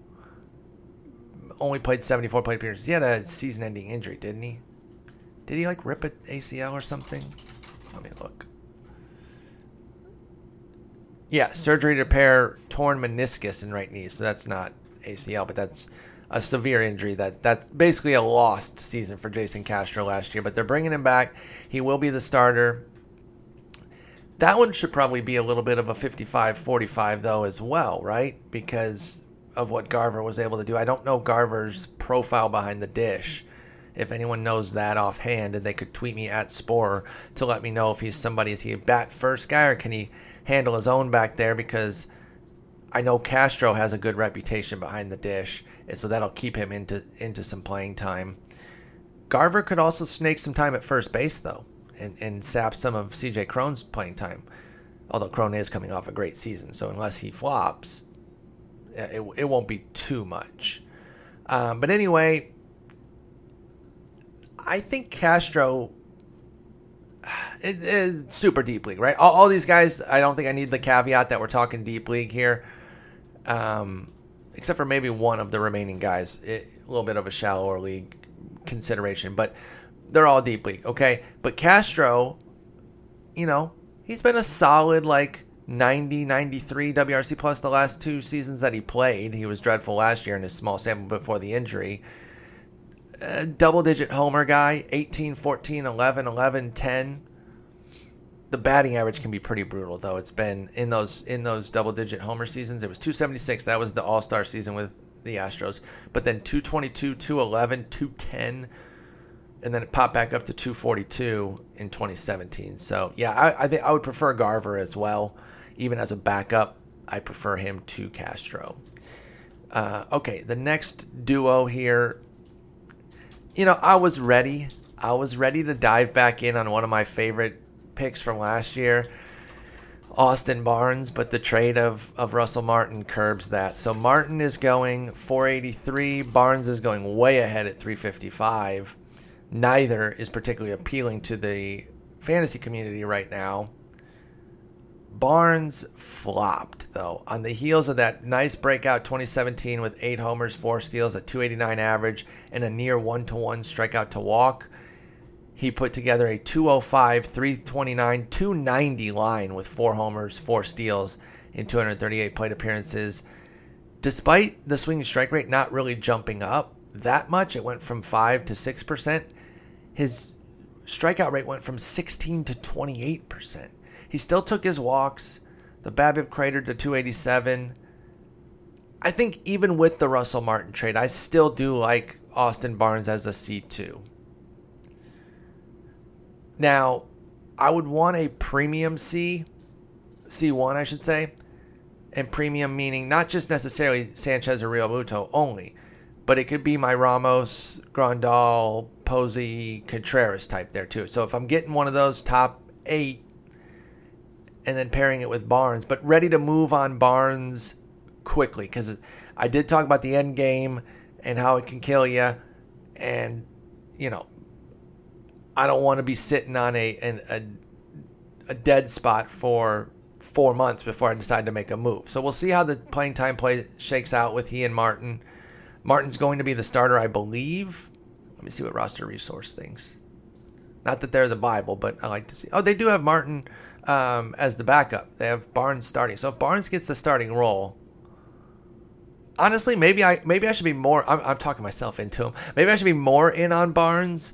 only played 74 plate appearances. He had a season ending injury, didn't he? Did he like rip an ACL or something? Let me look. Yeah, surgery to repair torn meniscus in right knee. So that's not ACL, but that's a severe injury that that's basically a lost season for Jason Castro last year, but they're bringing him back. He will be the starter. That one should probably be a little bit of a 55-45 though as well, right? Because of what Garver was able to do. I don't know Garver's profile behind the dish. If anyone knows that offhand, and they could tweet me at Spore to let me know if he's somebody, is he a bat first guy or can he handle his own back there? Because I know Castro has a good reputation behind the dish and so that'll keep him into into some playing time. Garver could also snake some time at first base though, and, and sap some of CJ Cron's playing time. Although Cron is coming off a great season, so unless he flops, it, it won't be too much. Um, but anyway, I think Castro it, it, super deep league, right? All, all, these guys, I don't think I need the caveat that we're talking deep league here. Um, except for maybe one of the remaining guys. It, a little bit of a shallower league consideration, but they're all deep league, okay? But Castro, you know, he's been a solid like 90, 93 WRC plus the last two seasons that he played. He was dreadful last year in his small sample before the injury. Double digit homer guy, 18, 14, 11, 11, 10 the batting average can be pretty brutal though. It's been in those in those double digit homer seasons. It was 276. That was the All Star season with the Astros. But then 222, 211, 210, and then it popped back up to 242 in 2017. So yeah, I, I think I would prefer Garver as well, even as a backup. I prefer him to Castro. Uh, okay, the next duo here. You know, I was ready. I was ready to dive back in on one of my favorite picks from last year. Austin Barnes, but the trade of, of Russell Martin curbs that. So Martin is going 483, Barnes is going way ahead at 355. Neither is particularly appealing to the fantasy community right now. Barnes flopped, though, on the heels of that nice breakout 2017 with eight homers, four steals, a 289 average, and a near one to one strikeout to walk. He put together a 205, 329, 290 line with four homers, four steals in 238 plate appearances. Despite the swinging strike rate not really jumping up that much, it went from 5 to 6%. His strikeout rate went from 16 to 28%. He still took his walks. The BABIP cratered to 287. I think even with the Russell Martin trade, I still do like Austin Barnes as a C2. Now, I would want a premium C, C1, I should say, and premium meaning not just necessarily Sanchez or Realmuto only, but it could be my Ramos, Grandal, Posey, Contreras type there too. So if I'm getting one of those top eight and then pairing it with Barnes, but ready to move on Barnes quickly because I did talk about the end game and how it can kill you, and you know I don't want to be sitting on a, an, a a dead spot for four months before I decide to make a move. So we'll see how the playing time play shakes out with he and Martin. Martin's going to be the starter, I believe. Let me see what roster resource thinks. Not that they're the Bible, but I like to see. Oh, they do have Martin um, as the backup. They have Barnes starting. So if Barnes gets the starting role, honestly, maybe I maybe I should be more. I'm, I'm talking myself into him. Maybe I should be more in on Barnes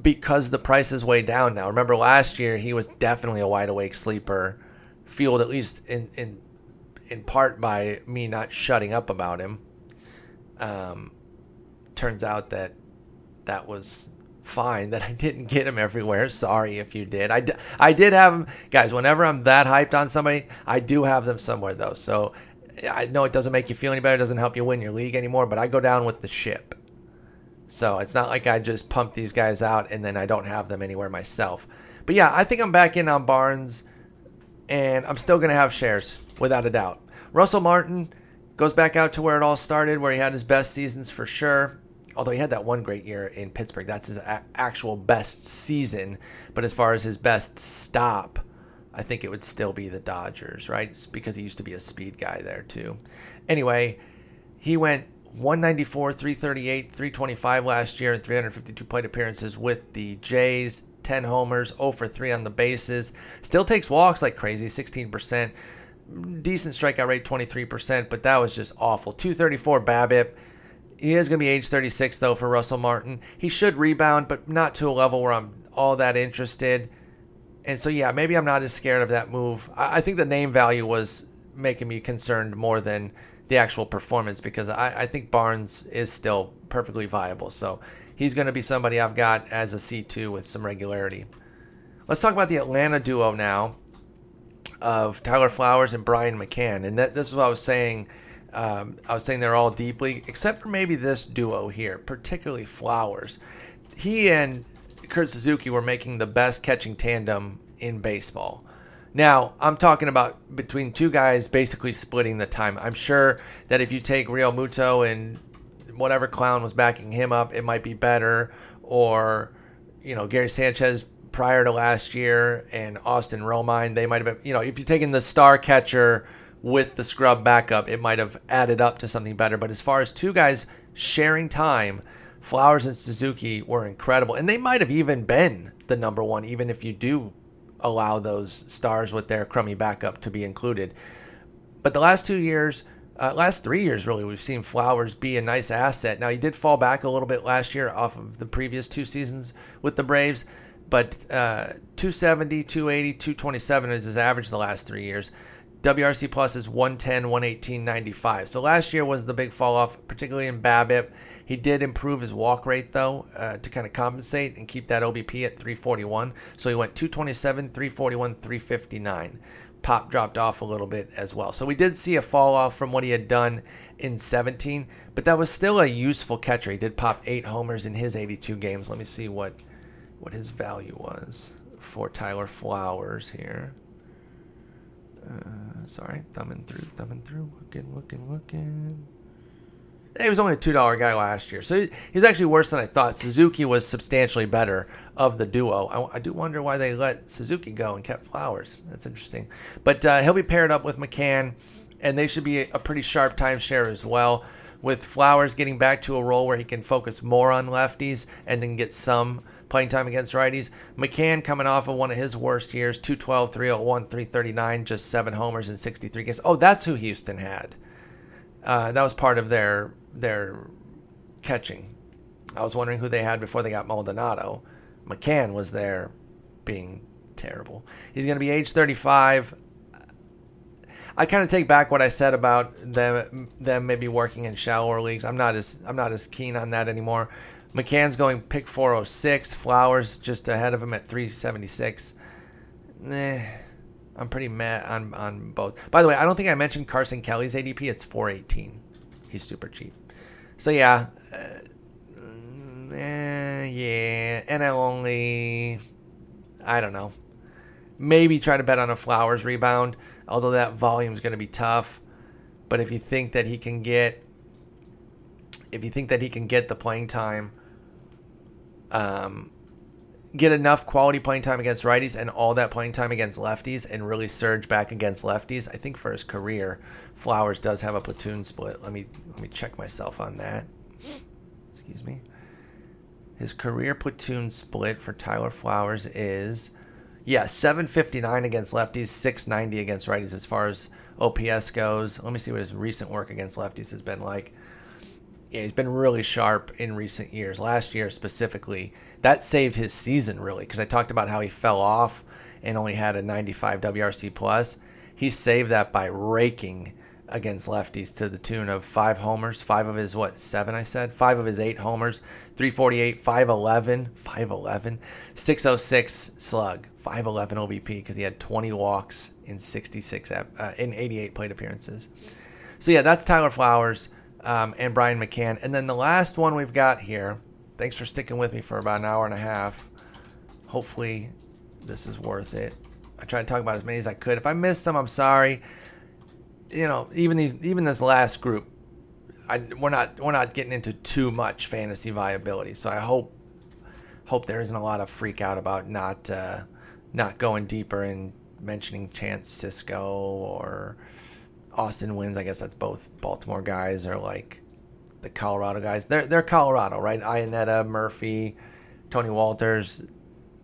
because the price is way down now. Remember last year he was definitely a wide awake sleeper, fueled at least in in in part by me not shutting up about him. Um, turns out that that was fine that I didn't get him everywhere. Sorry if you did. I, d- I did have him, guys. Whenever I'm that hyped on somebody, I do have them somewhere though. So I know it doesn't make you feel any better, it doesn't help you win your league anymore, but I go down with the ship. So it's not like I just pump these guys out and then I don't have them anywhere myself. But yeah, I think I'm back in on Barnes and I'm still going to have shares without a doubt. Russell Martin goes back out to where it all started, where he had his best seasons for sure. Although he had that one great year in Pittsburgh, that's his a- actual best season. But as far as his best stop, I think it would still be the Dodgers, right? Just because he used to be a speed guy there too. Anyway, he went 194, 338, 325 last year, and 352 plate appearances with the Jays. 10 homers, 0 for 3 on the bases. Still takes walks like crazy, 16%. Decent strikeout rate, 23%, but that was just awful. 234 BABIP. He is going to be age 36, though, for Russell Martin. He should rebound, but not to a level where I'm all that interested. And so, yeah, maybe I'm not as scared of that move. I, I think the name value was making me concerned more than the actual performance because I, I think Barnes is still perfectly viable. So he's going to be somebody I've got as a C2 with some regularity. Let's talk about the Atlanta duo now of Tyler Flowers and Brian McCann. And that, this is what I was saying. Um, I was saying they're all deeply, except for maybe this duo here, particularly Flowers. He and Kurt Suzuki were making the best catching tandem in baseball. Now, I'm talking about between two guys basically splitting the time. I'm sure that if you take Realmuto and whatever clown was backing him up, it might be better. Or, you know, Gary Sanchez prior to last year and Austin Romine, they might have been, you know, if you're taking the star catcher with the scrub backup, it might have added up to something better. But as far as two guys sharing time, Flowers and Suzuki were incredible. And they might have even been the number one, even if you do allow those stars with their crummy backup to be included. But the last two years, uh, last three years really, we've seen Flowers be a nice asset. Now he did fall back a little bit last year off of the previous two seasons with the Braves, but uh, 270, 280, 227 is his average the last three years. WRC plus is 110, 118, 95. So last year was the big fall off, particularly in BABIP. He did improve his walk rate though uh, to kind of compensate and keep that OBP at 341. So he went 227, 341, 359. Pop dropped off a little bit as well. So we did see a fall off from what he had done in 17, but that was still a useful catcher. He did pop eight homers in his 82 games. Let me see what what his value was for Tyler Flowers here. Uh, sorry, thumbing through, thumbing through, looking, looking, looking. He was only a two dollar guy last year, so he's actually worse than I thought. Suzuki was substantially better of the duo. I, I do wonder why they let Suzuki go and kept Flowers. That's interesting. But uh, he'll be paired up with McCann, and they should be a pretty sharp timeshare as well. With Flowers getting back to a role where he can focus more on lefties and then get some playing time against righties. McCann coming off of one of his worst years 212, 301, 339, just seven homers in 63 games. Oh, that's who Houston had. Uh, that was part of their their catching. I was wondering who they had before they got Maldonado. McCann was there being terrible. He's going to be age 35. I kind of take back what I said about them them maybe working in shallower leagues. I'm not as I'm not as keen on that anymore. McCann's going pick 406. Flowers just ahead of him at 376. Eh, I'm pretty mad on on both. By the way, I don't think I mentioned Carson Kelly's ADP. It's 418. He's super cheap. So yeah, uh, eh, yeah, NL only. I don't know. Maybe try to bet on a Flowers rebound, although that volume is going to be tough. But if you think that he can get, if you think that he can get the playing time, um, get enough quality playing time against righties and all that playing time against lefties and really surge back against lefties. I think for his career, Flowers does have a platoon split. Let me let me check myself on that. Excuse me. His career platoon split for Tyler Flowers is yeah, 759 against lefties, 690 against righties as far as OPS goes. Let me see what his recent work against lefties has been like yeah, he's been really sharp in recent years. Last year specifically, that saved his season really because I talked about how he fell off and only had a 95 WRC plus. He saved that by raking against lefties to the tune of five homers, five of his what seven I said, five of his eight homers, 348, 511, 511, 606 slug, 511 OBP because he had 20 walks in 66 uh, in 88 plate appearances. So yeah, that's Tyler Flowers um, and Brian McCann. And then the last one we've got here, thanks for sticking with me for about an hour and a half. Hopefully, this is worth it. I tried to talk about as many as I could. If I missed some, I'm sorry. You know, even these, even this last group, I, we're not we're not getting into too much fantasy viability. So I hope hope there isn't a lot of freak out about not uh, not going deeper and mentioning Chance Sisco or Austin Wynns. I guess that's both Baltimore guys or like the Colorado guys. They're they're Colorado, right? Iannetta, Murphy, Tony Wolters.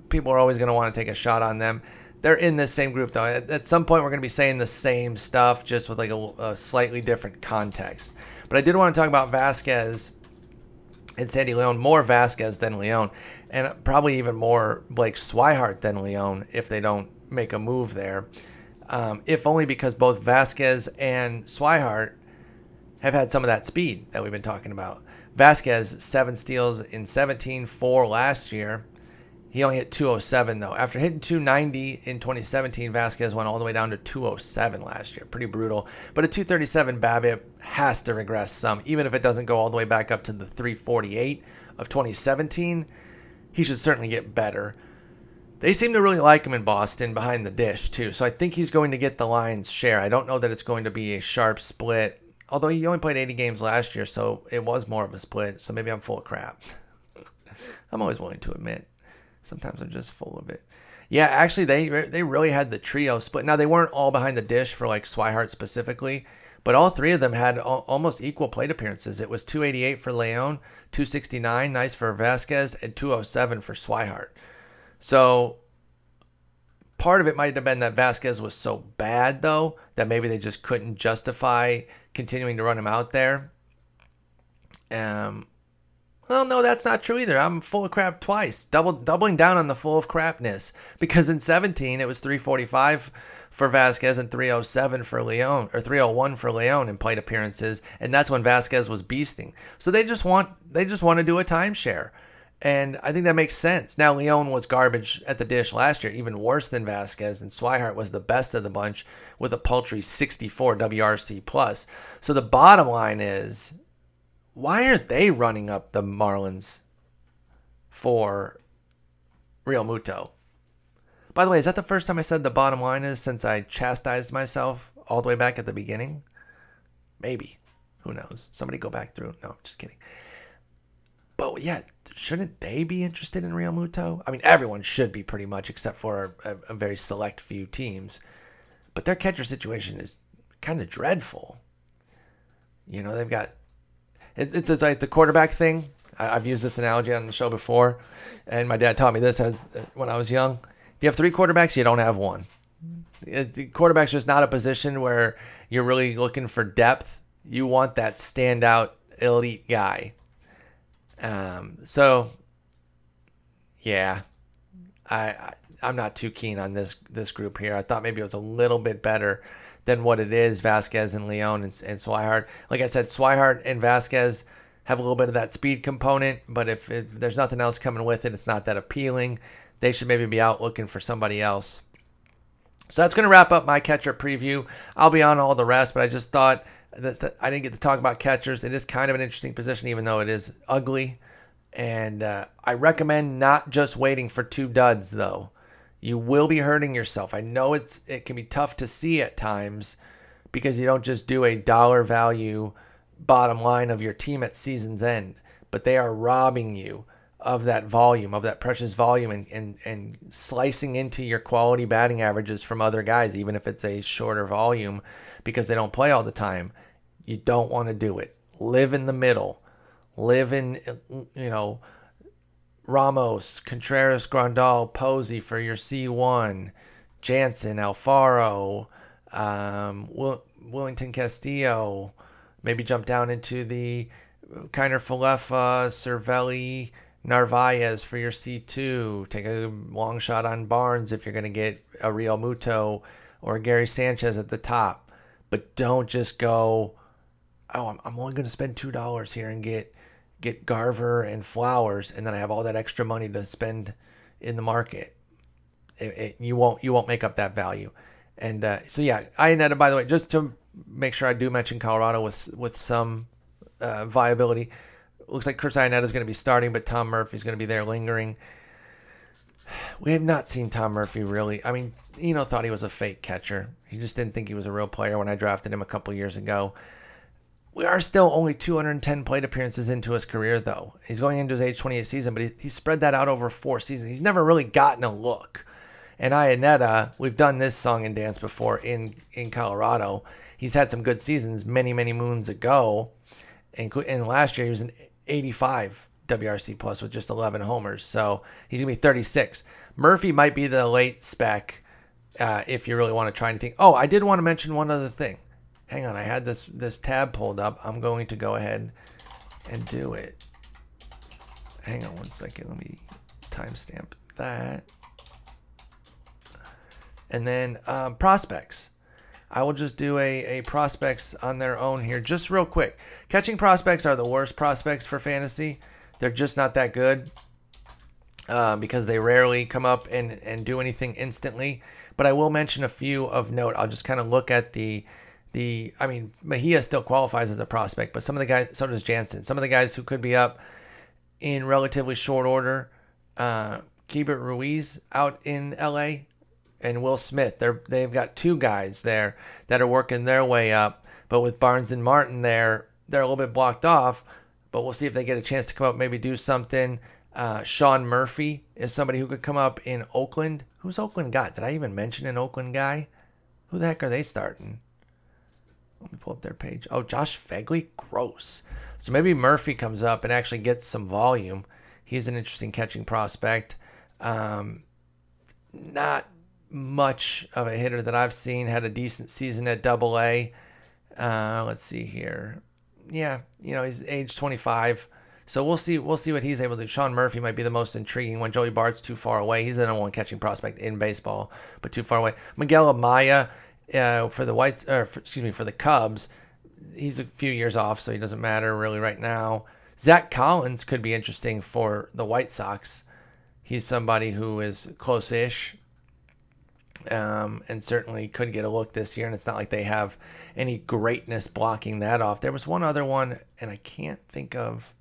People are always going to want to take a shot on them. They're in this same group though. At, at some point, we're going to be saying the same stuff, just with like a, a slightly different context. But I did want to talk about Vazquez and Sandy Leon, more Vazquez than Leon, and probably even more Blake Swihart than Leon if they don't make a move there um, if only because both Vazquez and Swihart have had some of that speed that we've been talking about. Vazquez, seven steals in 17, four last year. He only hit 207 though. After hitting 290 in 2017, Vazquez went all the way down to 207 last year. Pretty brutal. But a 237 BABIP has to regress some, even if it doesn't go all the way back up to the 348 of 2017. He should certainly get better. They seem to really like him in Boston behind the dish, too. So I think he's going to get the lion's share. I don't know that it's going to be a sharp split, although he only played 80 games last year, so it was more of a split. So maybe I'm full of crap. I'm always willing to admit. Sometimes I'm just full of it. Yeah, actually, they they really had the trio split. Now they weren't all behind the dish for like Swihart specifically, but all three of them had almost equal plate appearances. It was 288 for Leon, 269, nice for Vazquez, and 207 for Swihart. So part of it might have been that Vazquez was so bad, though, that maybe they just couldn't justify continuing to run him out there. Um, well, no, that's not true either. I'm full of crap twice, double doubling down on the full of crapness because in 17 it was 345 for Vazquez and 307 for Leon or 301 for Leon in plate appearances, and that's when Vazquez was beasting. So they just want they just want to do a timeshare. And I think that makes sense. Now, Leon was garbage at the dish last year, even worse than Vazquez, and Swihart was the best of the bunch with a paltry 64 WRC plus. So the bottom line is, why aren't they running up the Marlins for Realmuto? By the way, is that the first time I said the bottom line is since I chastised myself all the way back at the beginning? Maybe. Who knows? Somebody go back through. No, just kidding. But yeah, shouldn't they be interested in Realmuto? I mean, everyone should be pretty much, except for a, a very select few teams. But their catcher situation is kind of dreadful. You know, they've got it's, it's, it's like the quarterback thing. I, have used this analogy on the show before, and my dad taught me this as when I was young. If you have three quarterbacks, you don't have one. It, quarterback's just not a position where you're really looking for depth. You want that standout elite guy. Um, so, yeah, I, I I'm not too keen on this this group here. I thought maybe it was a little bit better than what it is Vazquez and Leon and, and Swihart. Like I said, Swihart and Vazquez have a little bit of that speed component, but if, if there's nothing else coming with it, it's not that appealing. They should maybe be out looking for somebody else. So that's going to wrap up my catcher preview. I'll be on all the rest, but I just thought that I didn't get to talk about catchers. It is kind of an interesting position, even though it is ugly. And uh, I recommend not just waiting for two duds, though you will be hurting yourself. I know it's it can be tough to see at times because you don't just do a dollar value bottom line of your team at season's end, but they are robbing you of that volume, of that precious volume and, and, and slicing into your quality batting averages from other guys, even if it's a shorter volume because they don't play all the time. You don't want to do it. Live in the middle. Live in, you know, Ramos, Contreras, Grandal, Posey for your C1, Jansen, Alfaro, um, Will, Welington Castillo. Maybe jump down into the Kiner Falefa, Cervelli, Narvaez for your C2. Take a long shot on Barnes if you're going to get a Realmuto or Gary Sanchez at the top. But don't just go, oh, I'm, I'm only going to spend $2 here and get get Garver and Flowers, and then I have all that extra money to spend in the market. It, it, you won't you won't make up that value. And uh, so yeah, Iannetta. By the way, just to make sure I do mention Colorado with with some uh, viability. Looks like Chris Iannetta is going to be starting, but Tom Murphy is going to be there lingering. We have not seen Tom Murphy really. I mean, you know, thought he was a fake catcher. He just didn't think he was a real player when I drafted him a couple years ago. We are still only 210 plate appearances into his career, though. He's going into his age 28 season, but he, he spread that out over four seasons. He's never really gotten a look. And Iannetta, we've done this song and dance before in, in Colorado. He's had some good seasons many, many moons ago. And, and last year, he was an 85 WRC plus with just 11 homers. So he's going to be 36. Murphy might be the late spec uh, if you really want to try anything. Oh, I did want to mention one other thing hang on, I had this this tab pulled up. I'm going to go ahead and do it. Hang on one second. Let me timestamp that. And then um, prospects. I will just do a, a prospects on their own here, just real quick. Catching prospects are the worst prospects for fantasy. They're just not that good uh, because they rarely come up and, and do anything instantly. But I will mention a few of note. I'll just kind of look at the the I mean Mejia still qualifies as a prospect, but some of the guys, so does Jansen. Some of the guys who could be up in relatively short order, uh, Keibert Ruiz out in L.A. and Will Smith. They're they've got two guys there that are working their way up, but with Barnes and Martin there, they're a little bit blocked off. But we'll see if they get a chance to come up, maybe do something. Uh, Sean Murphy is somebody who could come up in Oakland. Who's Oakland got? Did I even mention an Oakland guy? Who the heck are they starting? Let me pull up their page. Oh, Josh Phegley, Gross. So maybe Murphy comes up and actually gets some volume. He's an interesting catching prospect. Um, not much of a hitter that I've seen. Had a decent season at Double A. Uh, let's see here. Yeah, you know he's age 25, so we'll see. We'll see what he's able to do. Sean Murphy might be the most intriguing one. Joey Bart's too far away. He's the number one catching prospect in baseball, but too far away. Miguel Amaya uh, for the Whites, or for, excuse me, for the Cubs, he's a few years off, so he doesn't matter really right now. Zack Collins could be interesting for the White Sox. He's somebody who is close-ish, um, and certainly could get a look this year. And it's not like they have any greatness blocking that off. There was one other one, and I can't think of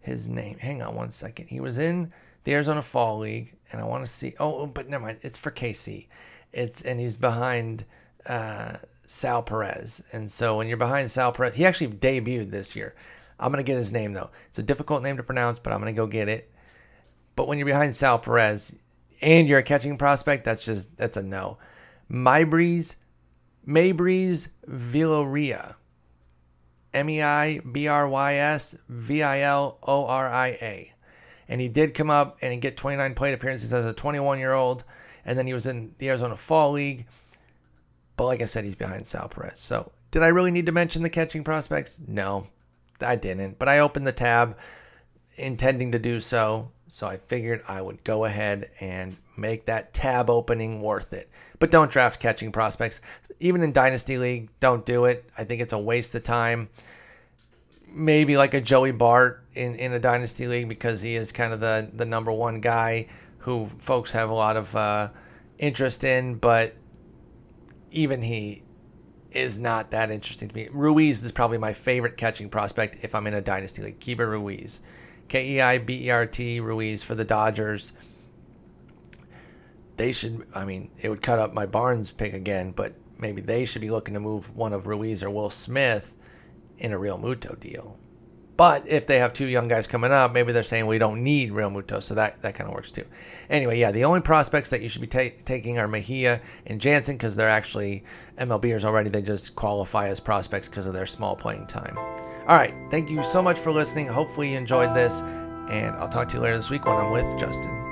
his name. Hang on one second. He was in the Arizona Fall League, and I want to see. Oh, but never mind. It's for KC. It's and he's behind uh, Sal Perez. And so when you're behind Sal Perez, he actually debuted this year. I'm to get his name, though. It's a difficult name to pronounce, but I'm to go get it. But when you're behind Sal Perez and you're a catching prospect, that's just, that's a no. Meibrys, Meibrys Viloria. M E I B R Y S V I L O R I A. And he did come up and get 29 plate appearances as a 21 year old. And then he was in the Arizona Fall League. But like I said, he's behind Sal Perez. So did I really need to mention the catching prospects? No, I didn't. But I opened the tab intending to do so. So I figured I would go ahead and make that tab opening worth it. But don't draft catching prospects. Even in Dynasty League, don't do it. I think it's a waste of time. Maybe like a Joey Bart in, in a Dynasty League because he is kind of the, the number one guy who folks have a lot of uh, interest in, but even he is not that interesting to me. Ruiz is probably my favorite catching prospect if I'm in a Dynasty League. Keibert Ruiz. K E I B E R T Ruiz for the Dodgers they should. I mean, it would cut up my Barnes pick again, but maybe they should be looking to move one of Ruiz or Will Smith in a Realmuto deal. But if they have two young guys coming up, maybe they're saying we don't need Real Realmuto, so that, that kind of works too. Anyway, yeah, the only prospects that you should be ta- taking are Mejia and Jansen because they're actually MLBers already. They just qualify as prospects because of their small playing time. All right, thank you so much for listening. Hopefully you enjoyed this, and I'll talk to you later this week when I'm with Justin.